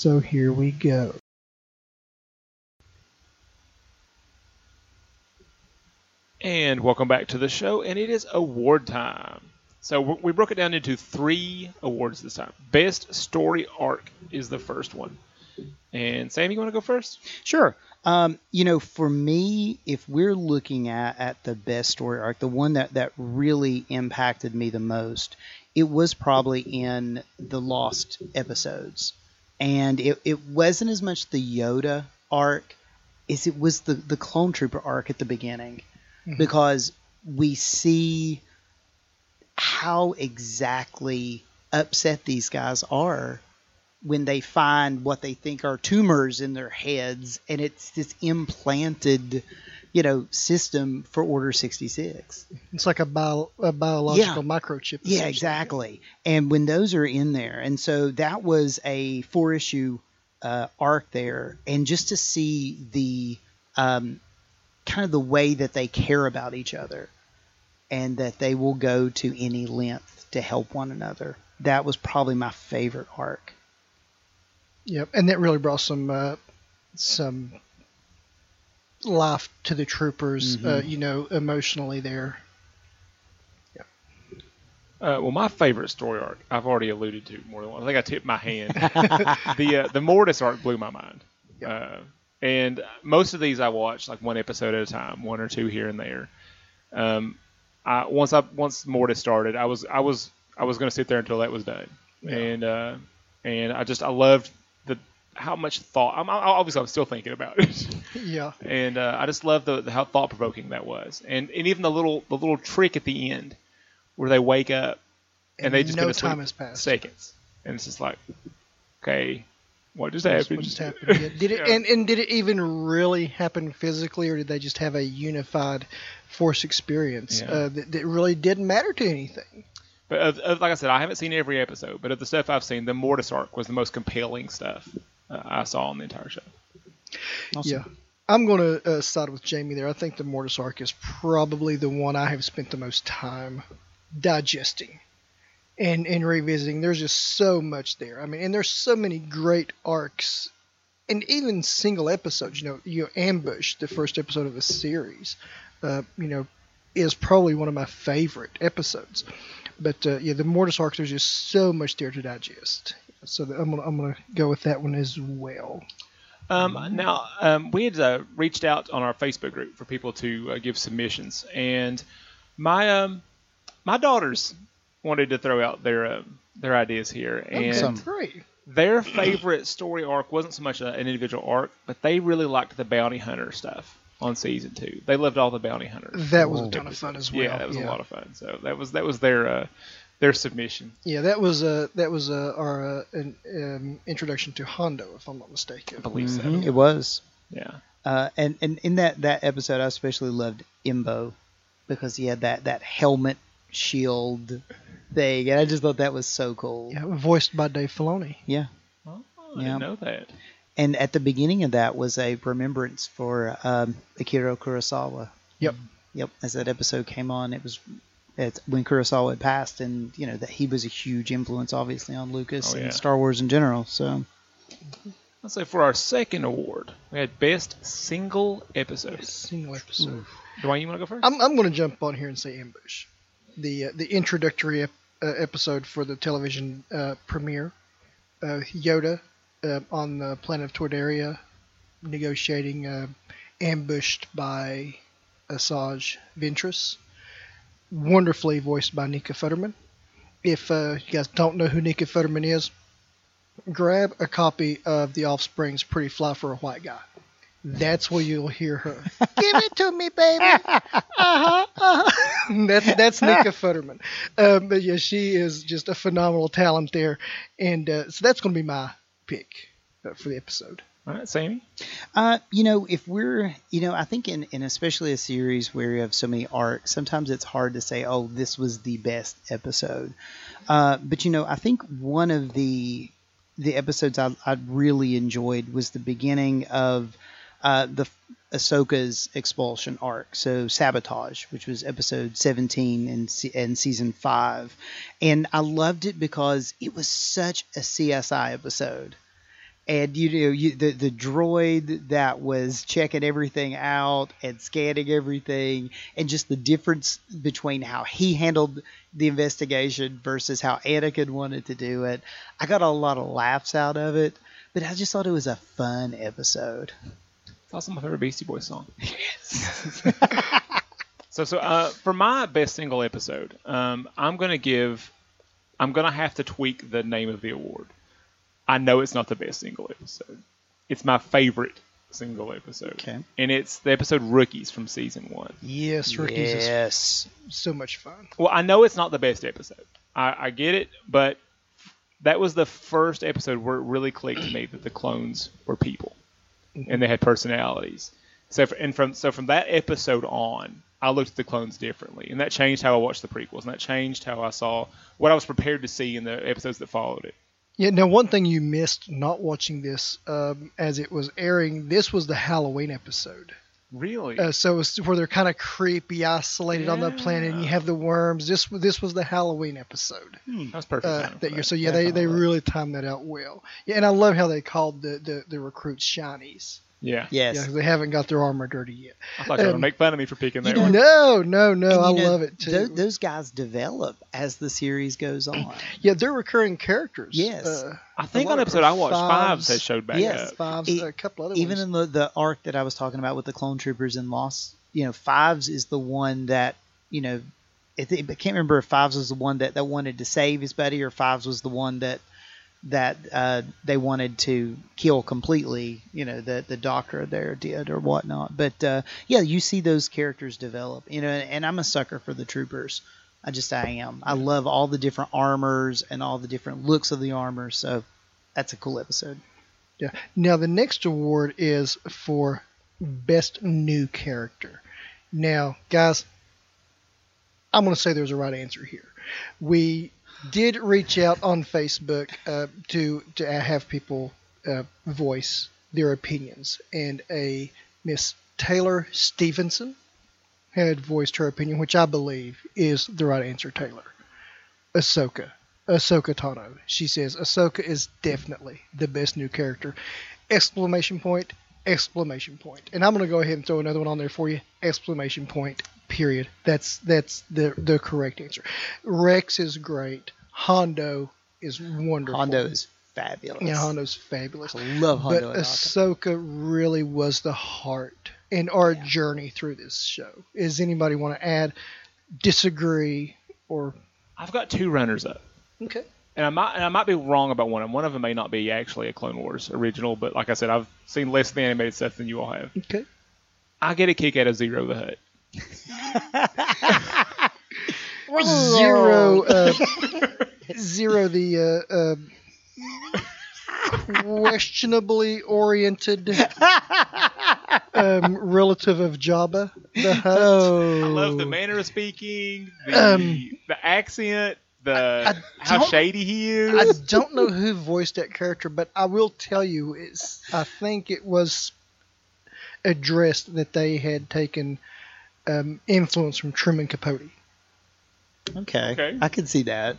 So here we go. And welcome back to the show, and it is award time. So we broke it down into three awards this time. Best story arc is the first one. And Sam, you want to go first? Sure. Um, you know, for me, if we're looking at, at the best story arc, the one that, that really impacted me the most, it was probably in the Lost episodes and it, it wasn't as much the Yoda arc as it was the the Clone Trooper arc at the beginning, mm-hmm. because we see how exactly upset these guys are when they find what they think are tumors in their heads and it's this implanted you know system for order 66 It's like a, bio, a biological microchip. yeah exactly and when those are in there and so that was a four issue uh, arc there and just to see the um, kind of the way that they care about each other and that they will go to any length to help one another that was probably my favorite arc Yep, and that really brought some uh, some life to the troopers. Uh, Mhm. you know, emotionally there. Uh, well, my favorite story arc, I've already alluded to more than once. I think I tipped my hand. the uh, the Mortis arc blew my mind. Uh, and most of these I watched like one episode at a time, one or two here and there. Um, I, once I once Mortis started, I was I was I was going to sit there until that was done, and uh, and I just I loved the how much thought. I'm, I, obviously I'm still thinking about it, Yeah, and uh, I just love the, the how thought provoking that was, and and even the little the little trick at the end where they wake up and, they just no time has passed. seconds, and it's just like, okay, what just What happened? just happened? Yeah. Did it Yeah. and, and did it even really happen physically, or did they just have a unified force experience Yeah. uh, that, that really didn't matter to anything? But of, of, like I said, I haven't seen every episode, but of the stuff I've seen, the Mortis arc was the most compelling stuff uh, I saw on the entire show. Awesome. Yeah. I'm going to uh, side with Jamie there. I think the Mortis arc is probably the one I have spent the most time digesting and, and revisiting. There's just so much there. I mean, and there's so many great arcs and even single episodes. You know, you Ambush, the first episode of a series, uh, you know, is probably one of my favorite episodes. But uh, yeah, the Mortis arc, there's just so much there to digest. So I'm gonna, I'm gonna go with that one as well. Um, now, um, we had uh, reached out on our Facebook group for people to uh, give submissions, and my um, my daughters wanted to throw out their uh, their ideas here, and Awesome. Great. their favorite story arc wasn't so much an individual arc, but they really liked the bounty hunter stuff on season two. They loved all the bounty hunters. That was a ton of fun as well. yeah, that was yeah. a lot of fun. So that was that was their uh, their submission. Yeah, that was uh, that was uh, our uh, an, um, introduction to Hondo, if I'm not mistaken. I believe Mhm, so. It was. Yeah. Uh, and, and in that, that episode, I especially loved Embo because he had that, that helmet shield thing. And I just thought that was so cool. Yeah, voiced by Dave Filoni. Yeah. Oh, I Yeah. didn't know that. And at the beginning of that was a remembrance for um, Akira Kurosawa. Yep. Yep. As that episode came on, it was it's when Kurosawa had passed, and you know that he was a huge influence, obviously, on Lucas Oh, and yeah. Star Wars in general. So Let's say for our second award, we had best single episode. Single episode. Dwayne, you want to go first? I'm, I'm going to jump on here and say Ambush, the uh, the introductory ep- uh, episode for the television uh, premiere. Yoda on the planet of Toydaria, negotiating, ambushed by Asajj Ventress. Wonderfully voiced by Nika Futterman. If uh, you guys don't know who Nika Futterman is, grab a copy of The Offspring's Pretty Fly for a White Guy. That's where you'll hear her. Give it to me, baby. Uh-huh, uh-huh. that's that's Nika Futterman. Um, but yeah, she is just a phenomenal talent there, and uh, so that's going to be my pick uh, for the episode. All right, Sammy. Uh, you know, if we're, you know, I think in, in especially a series where you have so many arcs, sometimes it's hard to say, oh, this was the best episode. Uh, but you know, I think one of the the episodes I, I really enjoyed was the beginning of uh, the Ahsoka's expulsion arc. So sabotage, which was episode 17 in, se- in season five, and I loved it because it was such a CSI episode. And you know you, the the droid that was checking everything out and scanning everything and just the difference between how he handled the investigation versus how Anakin wanted to do it. I got a lot of laughs out of it but I just thought it was a fun episode It's also my favorite Beastie Boys song. So, so uh, for my best single episode, um, I'm gonna give, I'm gonna have to tweak the name of the award. I know it's not the best single episode. It's my favorite single episode, Okay. and it's the episode Rookies from season one. Yes, Rookies yes is so much fun. Well, I know it's not the best episode. I, I get it, but that was the first episode where it really clicked to me that the clones were people and they had personalities. So for, and from so from that episode on, I looked at the clones differently, and that changed how I watched the prequels, and that changed how I saw what I was prepared to see in the episodes that followed it. Yeah. Now, one thing you missed not watching this um, as it was airing. This was the Halloween episode. Really? Uh, so it's where they're kind of creepy, isolated on the planet, and you have the worms. This this was the Halloween episode that was perfect. uh, that year. that. So yeah, they, they really timed that out well. Yeah, and I love how they called the the, the recruits shinies. Yeah. Yes. Yeah, 'cause they haven't got their armor dirty yet. I thought you were Um, gonna make fun of me for picking that you one. No, no, no. And, I you know, love it too. tho- those guys develop as the series goes on. yeah, they're recurring characters. Yes. Uh, I think on episode I watched, Fives. Fives has showed back Yes. up. fives, E- a couple other Even ones. in the, the arc that I was talking about with the clone troopers and Lost, you know, Fives is the one that, you know, I, think, I can't remember if Fives was the one that, that wanted to save his buddy or Fives was the one that that uh, they wanted to kill completely, you know, the the doctor there did or whatnot. But uh, yeah, you see those characters develop, you know, and, and I'm a sucker for the troopers. I just I am. I love all the different armors and all the different looks of the armor. So that's a cool episode. Yeah. Now the next award is for best new character. Now, guys, I'm going to say there's a right answer here. We did reach out on Facebook uh, to to have people uh, voice their opinions, and a Miss Taylor Stevenson had voiced her opinion, which I believe is the right answer. Taylor, Ahsoka, Ahsoka Tano. She says Ahsoka is definitely the best new character. Exclamation point! Exclamation point! And I'm to go ahead and throw another one on there for you. Exclamation point! Period. That's that's the the correct answer. Rex is great. Hondo is wonderful. Hondo is fabulous. Yeah, Hondo's fabulous. I love But Hondo. and Ahsoka. Ahsoka really was the heart in our journey through this show. Is anybody want to add, disagree, or I've got two runners up. okay? And I might and I might be wrong about one of them. One of them may not be actually a Clone Wars original, but like I said, I've seen less of the animated stuff than you all have. Okay. I get a kick out of Ziro the Hutt. Ziro, uh, zero. The uh, uh, questionably oriented um, relative of Jabba the Hutt. Oh, I love the manner of speaking, the Um, the accent, the I how shady he is. I don't know who voiced that character, but I will tell you, it's. I think it was addressed that they had taken um, influence from Truman Capote. Okay. Okay. I can see that.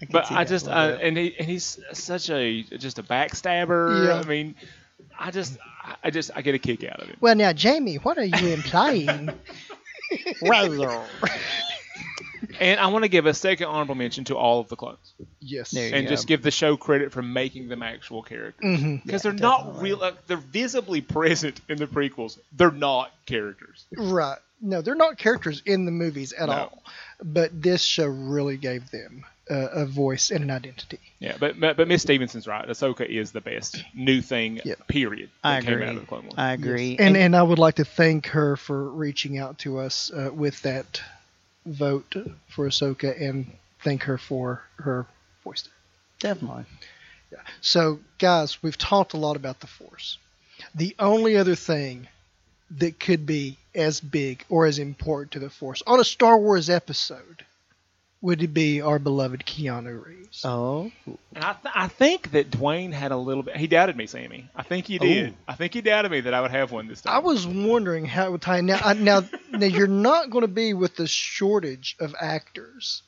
I can But see I that just a uh, little I, bit. and he and he's such a just a backstabber. Yeah. I mean, I just I just I get a kick out of it. Well, now, Jamie, what are you implying? Rather. and I want to give a second honorable mention to all of the clones, yes. There you and go. just give the show credit for making them actual characters. Mm-hmm. Because Yeah, they're not real. Like, they're visibly present in the prequels. They're not characters. Right. No, they're not characters in the movies at No. all. But this show really gave them uh, a voice and an identity. Yeah, but but, but Miss Stevenson's right. Ahsoka is the best new thing. Yeah. Period. I came agree. out of the Clone Wars. I agree. And and I would like to thank her for reaching out to us uh, with that vote for Ahsoka and thank her for her voice. definitely. So, guys, we've talked a lot about the Force. The only other thing that could be as big or as important to the Force on a Star Wars episode would it be our beloved Keanu Reeves. Oh, And I, th- I think that Dwayne had a little bit. He doubted me, Sammy. I think he did. Ooh. I think he doubted me that I would have one this time. I was wondering how it would tie. Now, I, now, now you're not going to be with the shortage of actors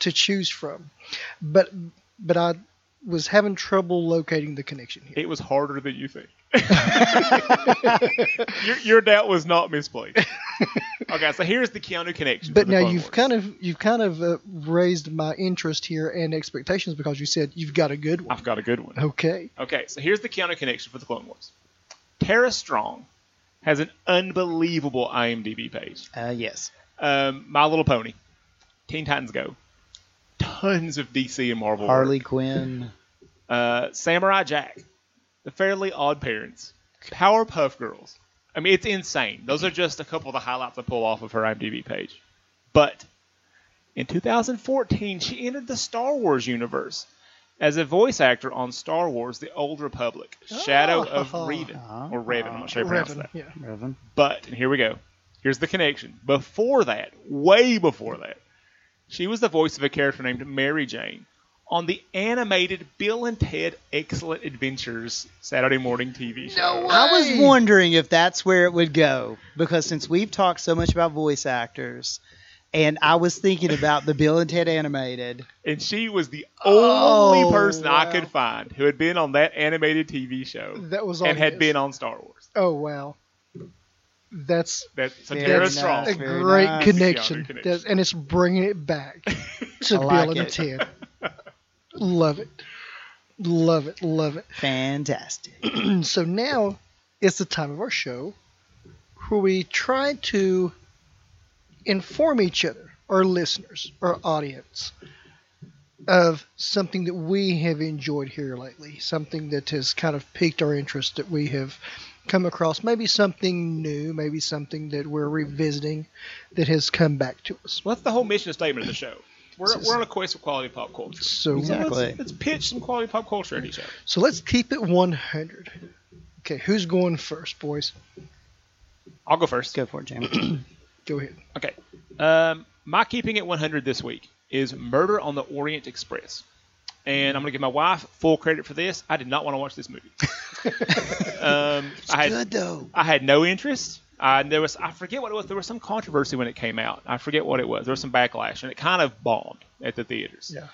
to choose from, but but I was having trouble locating the connection here. It was harder than you think. your, your doubt was not misplaced. Okay, so here's the Keanu connection. But now you've Wars. kind of you've kind of uh, raised my interest here and expectations because you said you've got a good one. I've got a good one. Okay. Okay, so here's the Keanu connection for the Clone Wars. Tara Strong has an unbelievable IMDb page. uh, yes. Um, My Little Pony, Teen Titans Go, tons of DC and Marvel. work. Harley Quinn. uh, Samurai Jack, The Fairly Odd Parents, Powerpuff Girls. I mean, it's insane. Those are just a couple of the highlights I pull off of her IMDb page. But in 2014, she entered the Star Wars universe as a voice actor on Star Wars: The Old Republic, Shadow oh. of Oh. Revan Oh. or Raven. I'm not sure how to pronounce Revan, that. yeah. Revan. But and here we go. Here's the connection. Before that, way before that, she was the voice of a character named Mary Jane on the animated Bill and Ted Excellent Adventures Saturday morning TV show. No way. I was wondering if that's where it would go because since we've talked so much about voice actors, and I was thinking about the Bill and Ted animated. And she was the only Oh, person I could find who had been on that animated TV show That was on and had his. been on Star Wars. Oh wow, that's That's so Very Tara nice. Strong. a great nice. connection. Connection. That's- and it's bringing it back to I Bill like and it. Ted. Love it, love it, love it. Fantastic. so now it's the time of our show where we try to inform each other, our listeners, our audience, of something that we have enjoyed here lately, something that has kind of piqued our interest that we have come across, maybe something new, maybe something that we're revisiting that has come back to us. Well, that's the whole mission statement of the show. We're, So- we're on a quest for quality pop culture. So, Exactly. Let's, let's pitch some quality pop culture at each other. so let's keep it 100. Okay, who's going first, boys? I'll go first. Go for it, Jamie. Go ahead. Okay. Um, my keeping it 100 this week is Murder on the Orient Express. And I'm going to give my wife full credit for this. I did not want to watch this movie. um, I had Good though. I had no interest. I there was I forget what it was. There was some controversy when it came out. I forget what it was. There was some backlash, and it kind of bombed at the theaters. Yeah.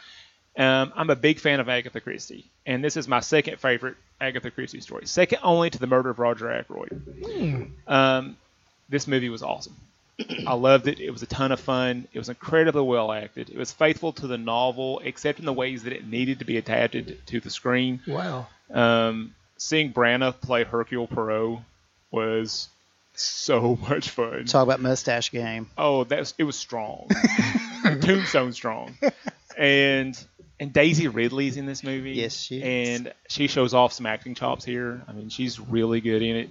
Um, I'm a big fan of Agatha Christie, and this is my second favorite Agatha Christie story, second only to the murder of Roger Ackroyd. Um, this movie was awesome. I loved it. It was a ton of fun. It was incredibly well acted. It was faithful to the novel, except in the ways that it needed to be adapted to the screen. Wow. Um, seeing Branagh play Hercule Poirot was so much fun. Talk about mustache game. Oh, that was, it was strong. Tombstone strong. And and Daisy Ridley's in this movie. Yes, she is. And she shows off some acting chops here. I mean, she's really good in it.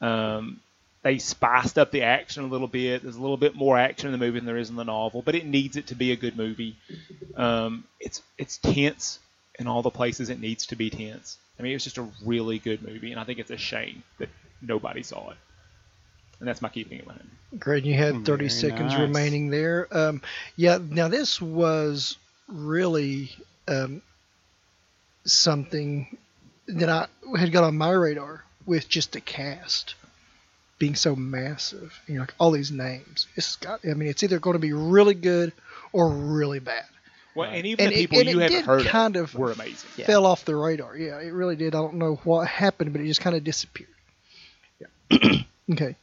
Um, they spiced up the action a little bit. There's a little bit more action in the movie than there is in the novel, but it needs it to be a good movie. Um, it's it's tense in all the places it needs to be tense. I mean, it was just a really good movie, and I think it's a shame that nobody saw it. And that's my keeping it behind. Great. You had 30 Very seconds nice. remaining there. Um, yeah. Now this was really um, something that I had got on my radar with just the cast being so massive. You know, like all these names. It's got. I mean, it's either going to be really good or really bad. Well, and even And the people and you it haven't heard kind of, of- were amazing. Yeah. Fell off the radar. Yeah, it really did. I don't know what happened, but it just kind of disappeared. Yeah. okay.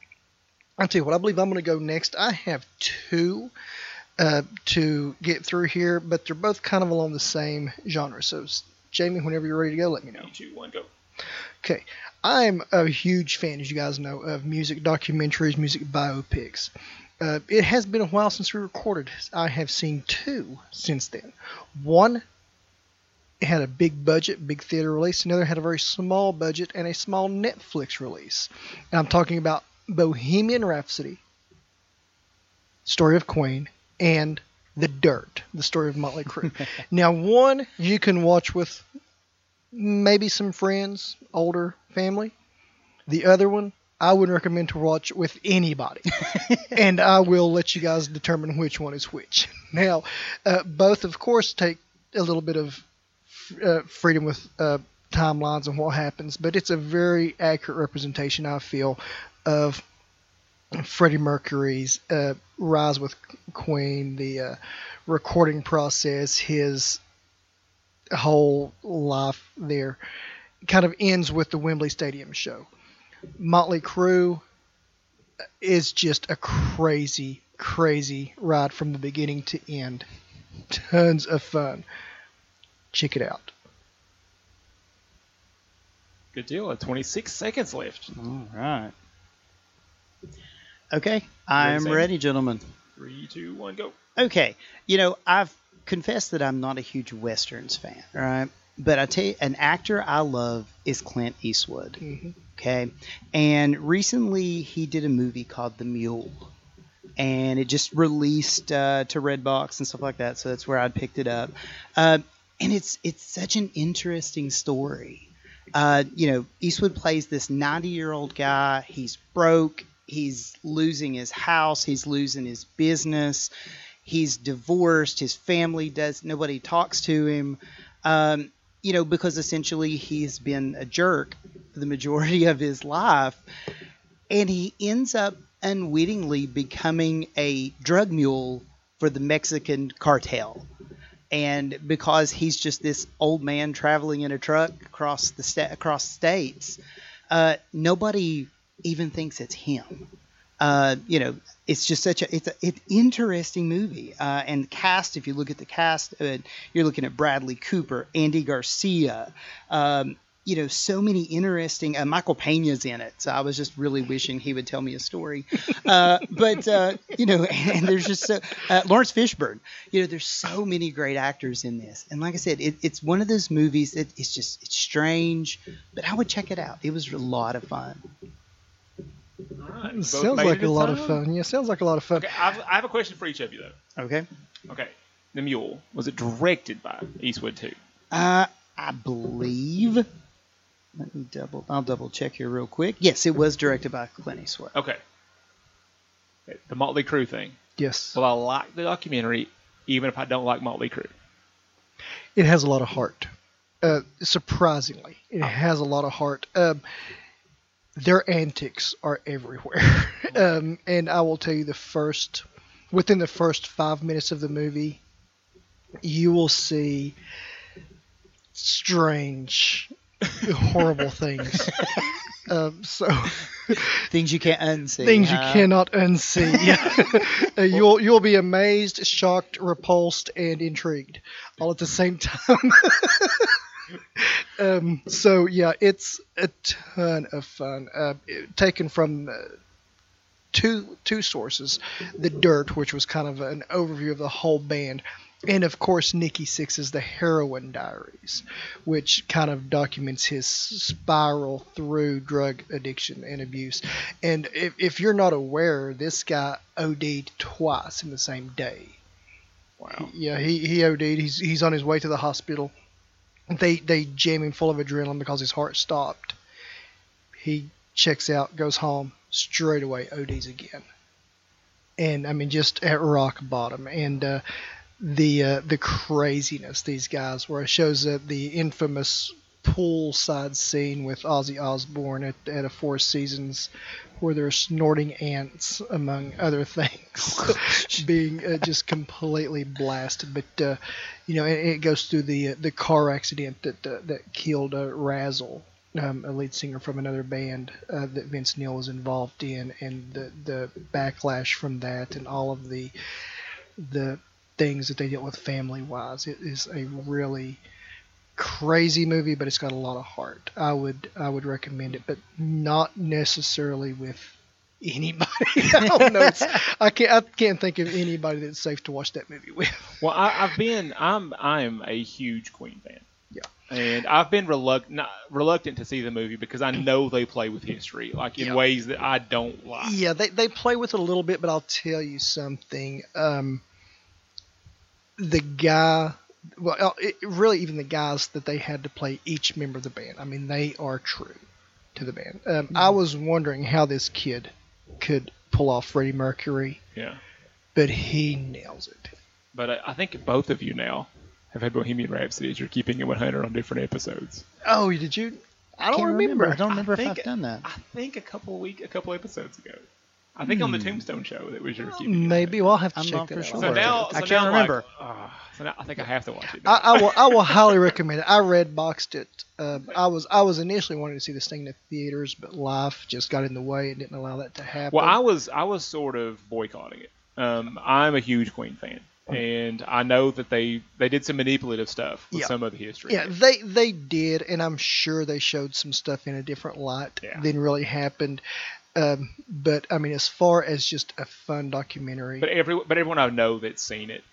I'll tell you what. I believe I'm going to go next. I have two uh, to get through here, but they're both kind of along the same genre. So, Jamie, whenever you're ready to go, let me know. Three, two, one, go. Okay. I'm a huge fan, as you guys know, of music documentaries, music biopics. Uh, it has been a while since we recorded. I have seen two since then. One had a big budget, big theater release. Another had a very small budget and a small Netflix release. And I'm talking about Bohemian Rhapsody, Story of Queen, and The Dirt, the story of Motley Crue. now, one you can watch with maybe some friends, older family. The other one, I would recommend to watch with anybody, and I will let you guys determine which one is which. Now, uh, both, of course, take a little bit of uh, freedom with uh, timelines and what happens, but it's a very accurate representation, I feel, of Freddie Mercury's uh, rise with Queen, the uh, recording process, his whole life there. Kind of ends with the Wembley Stadium show. Motley Crue is just a crazy, crazy ride from the beginning to end. Tons of fun. Check it out. Good deal. 26 seconds left. All right. Okay, I'm ready, gentlemen. Three, two, one, go. Okay, you know I've confessed that I'm not a huge westerns fan, right? But I tell you, an actor I love is Clint Eastwood. Mhm. Okay, and recently he did a movie called The Mule, and it just released uh, to Redbox and stuff like that. So that's where I picked it up. Uh, and it's it's such an interesting story. Uh, you know, Eastwood plays this 90 year old guy. He's broke. He's losing his house. He's losing his business. He's divorced. His family does. Nobody talks to him. Um, you know, because essentially he's been a jerk for the majority of his life, and he ends up unwittingly becoming a drug mule for the Mexican cartel and because he's just this old man traveling in a truck across the sta- across states, uh, nobody even thinks it's him. Uh, you know, it's just such a it's an interesting movie. Uh, and cast, if you look at the cast, uh, you're looking at Bradley Cooper, Andy Garcia, um, you know, so many interesting. Uh, Michael Pena's in it, so I was just really wishing he would tell me a story. Uh, but uh, you know, and, and, there's just so, uh, Laurence Fishburne. You know, there's so many great actors in this, and like I said, it, it's one of those movies that it's just it's strange, but I would check it out. It was a lot of fun. Right, sounds like a lot of fun. Yeah, sounds like a lot of fun. Okay, I've, I have a question for each of you though. Okay. Okay. The Mule was it directed by Eastwood too? Uh, I believe let me double. I'll double check here real quick. Yes, it was directed by Clint Eastwood. Okay. The Motley Crue thing. Yes. Well, I like the documentary, even if I don't like Motley Crue. It has a lot of heart. Uh, surprisingly, it oh. has a lot of heart. Um, their antics are everywhere, um, and I will tell you the first, within the first five minutes of the movie, you will see strange horrible things. Um, so things you can't unsee. Things huh? you cannot unsee. uh, you'll you'll be amazed, shocked, repulsed, and intrigued all at the same time. Um, so yeah, it's a ton of fun. Uh, taken from uh, two two sources, the Dirt, which was kind of an overview of the whole band, and of course Nikki Sixx's The Heroin Diaries, which kind of documents his spiral through drug addiction and abuse. And if, if you're not aware, this guy OD'd twice in the same day. Wow. Yeah, he, he OD'd. He's he's on his way to the hospital. They they jam him full of adrenaline because his heart stopped. He checks out, goes home, straight away ODs again. And I mean, just at rock bottom. And uh, the uh, the craziness these guys were. It shows uh, the infamous poolside scene with Ozzy Osbourne at, at a Four Seasons where they're snorting ants, among other things, being uh, just completely blasted. But uh, you know, it, it, goes through the uh, the car accident that uh, that killed uh, Razzle, um, a lead singer from another band uh, that Vince Neil was involved in, and the the backlash from that, and all of the the things that they deal with family wise. It is a really crazy movie, but it's got a lot of heart. I would I would recommend it, but not necessarily with anybody. I don't know. I can't I can't think of anybody that's safe to watch that movie with. Well, I, have been I'm I am a huge Queen fan. Yeah. And I've been reluctant reluctant to see the movie because I know they play with history, like in ways that I don't like. Yeah, they they play with it a little bit, but I'll tell you something. Um, the guy well uh, it, really even the guys that they had to play each member of the band. I mean they are true to the band. Um, mm-hmm. i was wondering how this kid could pull off freddie mercury. Yeah. But he nails it. But I, I think both of you now have had bohemian rhapsody as you're keeping it 100 on different episodes. Oh did you? I don't remember. remember. i don't remember I if i've done that. I think a couple week a couple episodes ago I think on the hmm. Tombstone show that was your keeping. Maybe we'll have to I'm check not that for sure. So now, so I can't remember. Like, uh, so now I think I have to watch it. I, I, will. I will highly recommend it. I red boxed it. Uh, I was I was initially wanting to see this thing in the theaters, but life just got in the way and didn't allow that to happen. Well, I was I was sort of boycotting it. Um, I'm a huge Queen fan, and I know that they they did some manipulative stuff with yeah. some of the history. Yeah, they they did, and I'm sure they showed some stuff in a different light yeah. than really happened. Um, but I mean, as far as just a fun documentary, but every but everyone I know that's seen it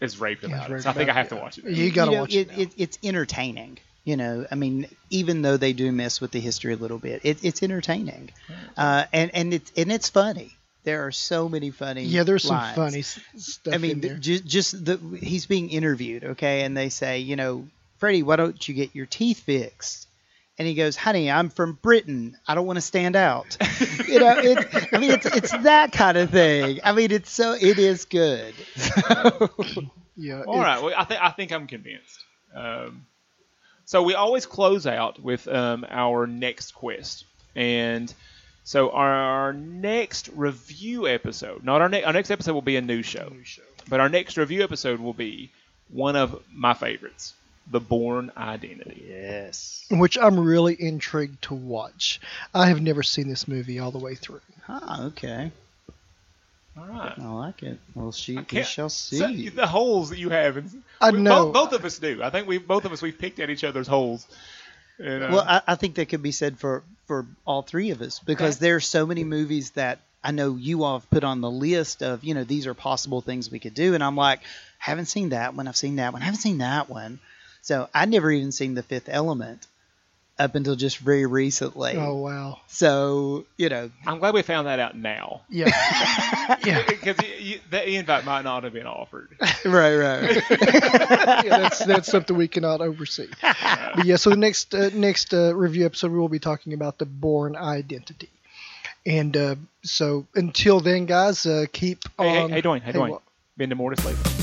is raved about it. So I think I have to watch it. You got to you know, watch it. it, it, It's entertaining. You know, I mean, even though they do mess with the history a little bit, it, it's entertaining, uh, and and it's and it's funny. There are so many funny. Yeah, there's some funny stuff I in mean, there. just just the he's being interviewed, okay, and they say, you know, Freddie, why don't you get your teeth fixed? And he goes, honey, I'm from Britain. I don't want to stand out. you know, it, I mean, it's it's that kind of thing. I mean, it's so it is good. yeah. All right. Well, I think I think I'm convinced. Um, so we always close out with um, our next quest, and so our next review episode, not our next our next episode will be a new show, but our next review episode will be one of my favorites, The Bourne Identity. Yes. Which I'm really intrigued to watch. I have never seen this movie all the way through. Ah, okay. All right. I like it. Well, she we can't- shall So, see. the holes that you have, in, I we- know. Both, both of us do. I think we both of us we've picked at each other's holes. And, uh, Well, I, I think that could be said for for all three of us because Okay. there are so many movies that I know you all have put on the list of you know these are possible things we could do, and I'm like, haven't seen that one, I've seen that one, I haven't seen that one, so I'd never even seen The Fifth Element up until just very recently. Oh wow. So you know, I'm glad we found that out now. Yeah. yeah. Because the invite might not have been offered. right, right. yeah, that's that's something we cannot oversee. But yeah, so the next uh, next uh, review episode we will be talking about the Bourne Identity, and uh, so until then, guys, uh, keep Hey, hey, on. hey, Dwayne, hey, Dwayne. what? Been to Mortis lately?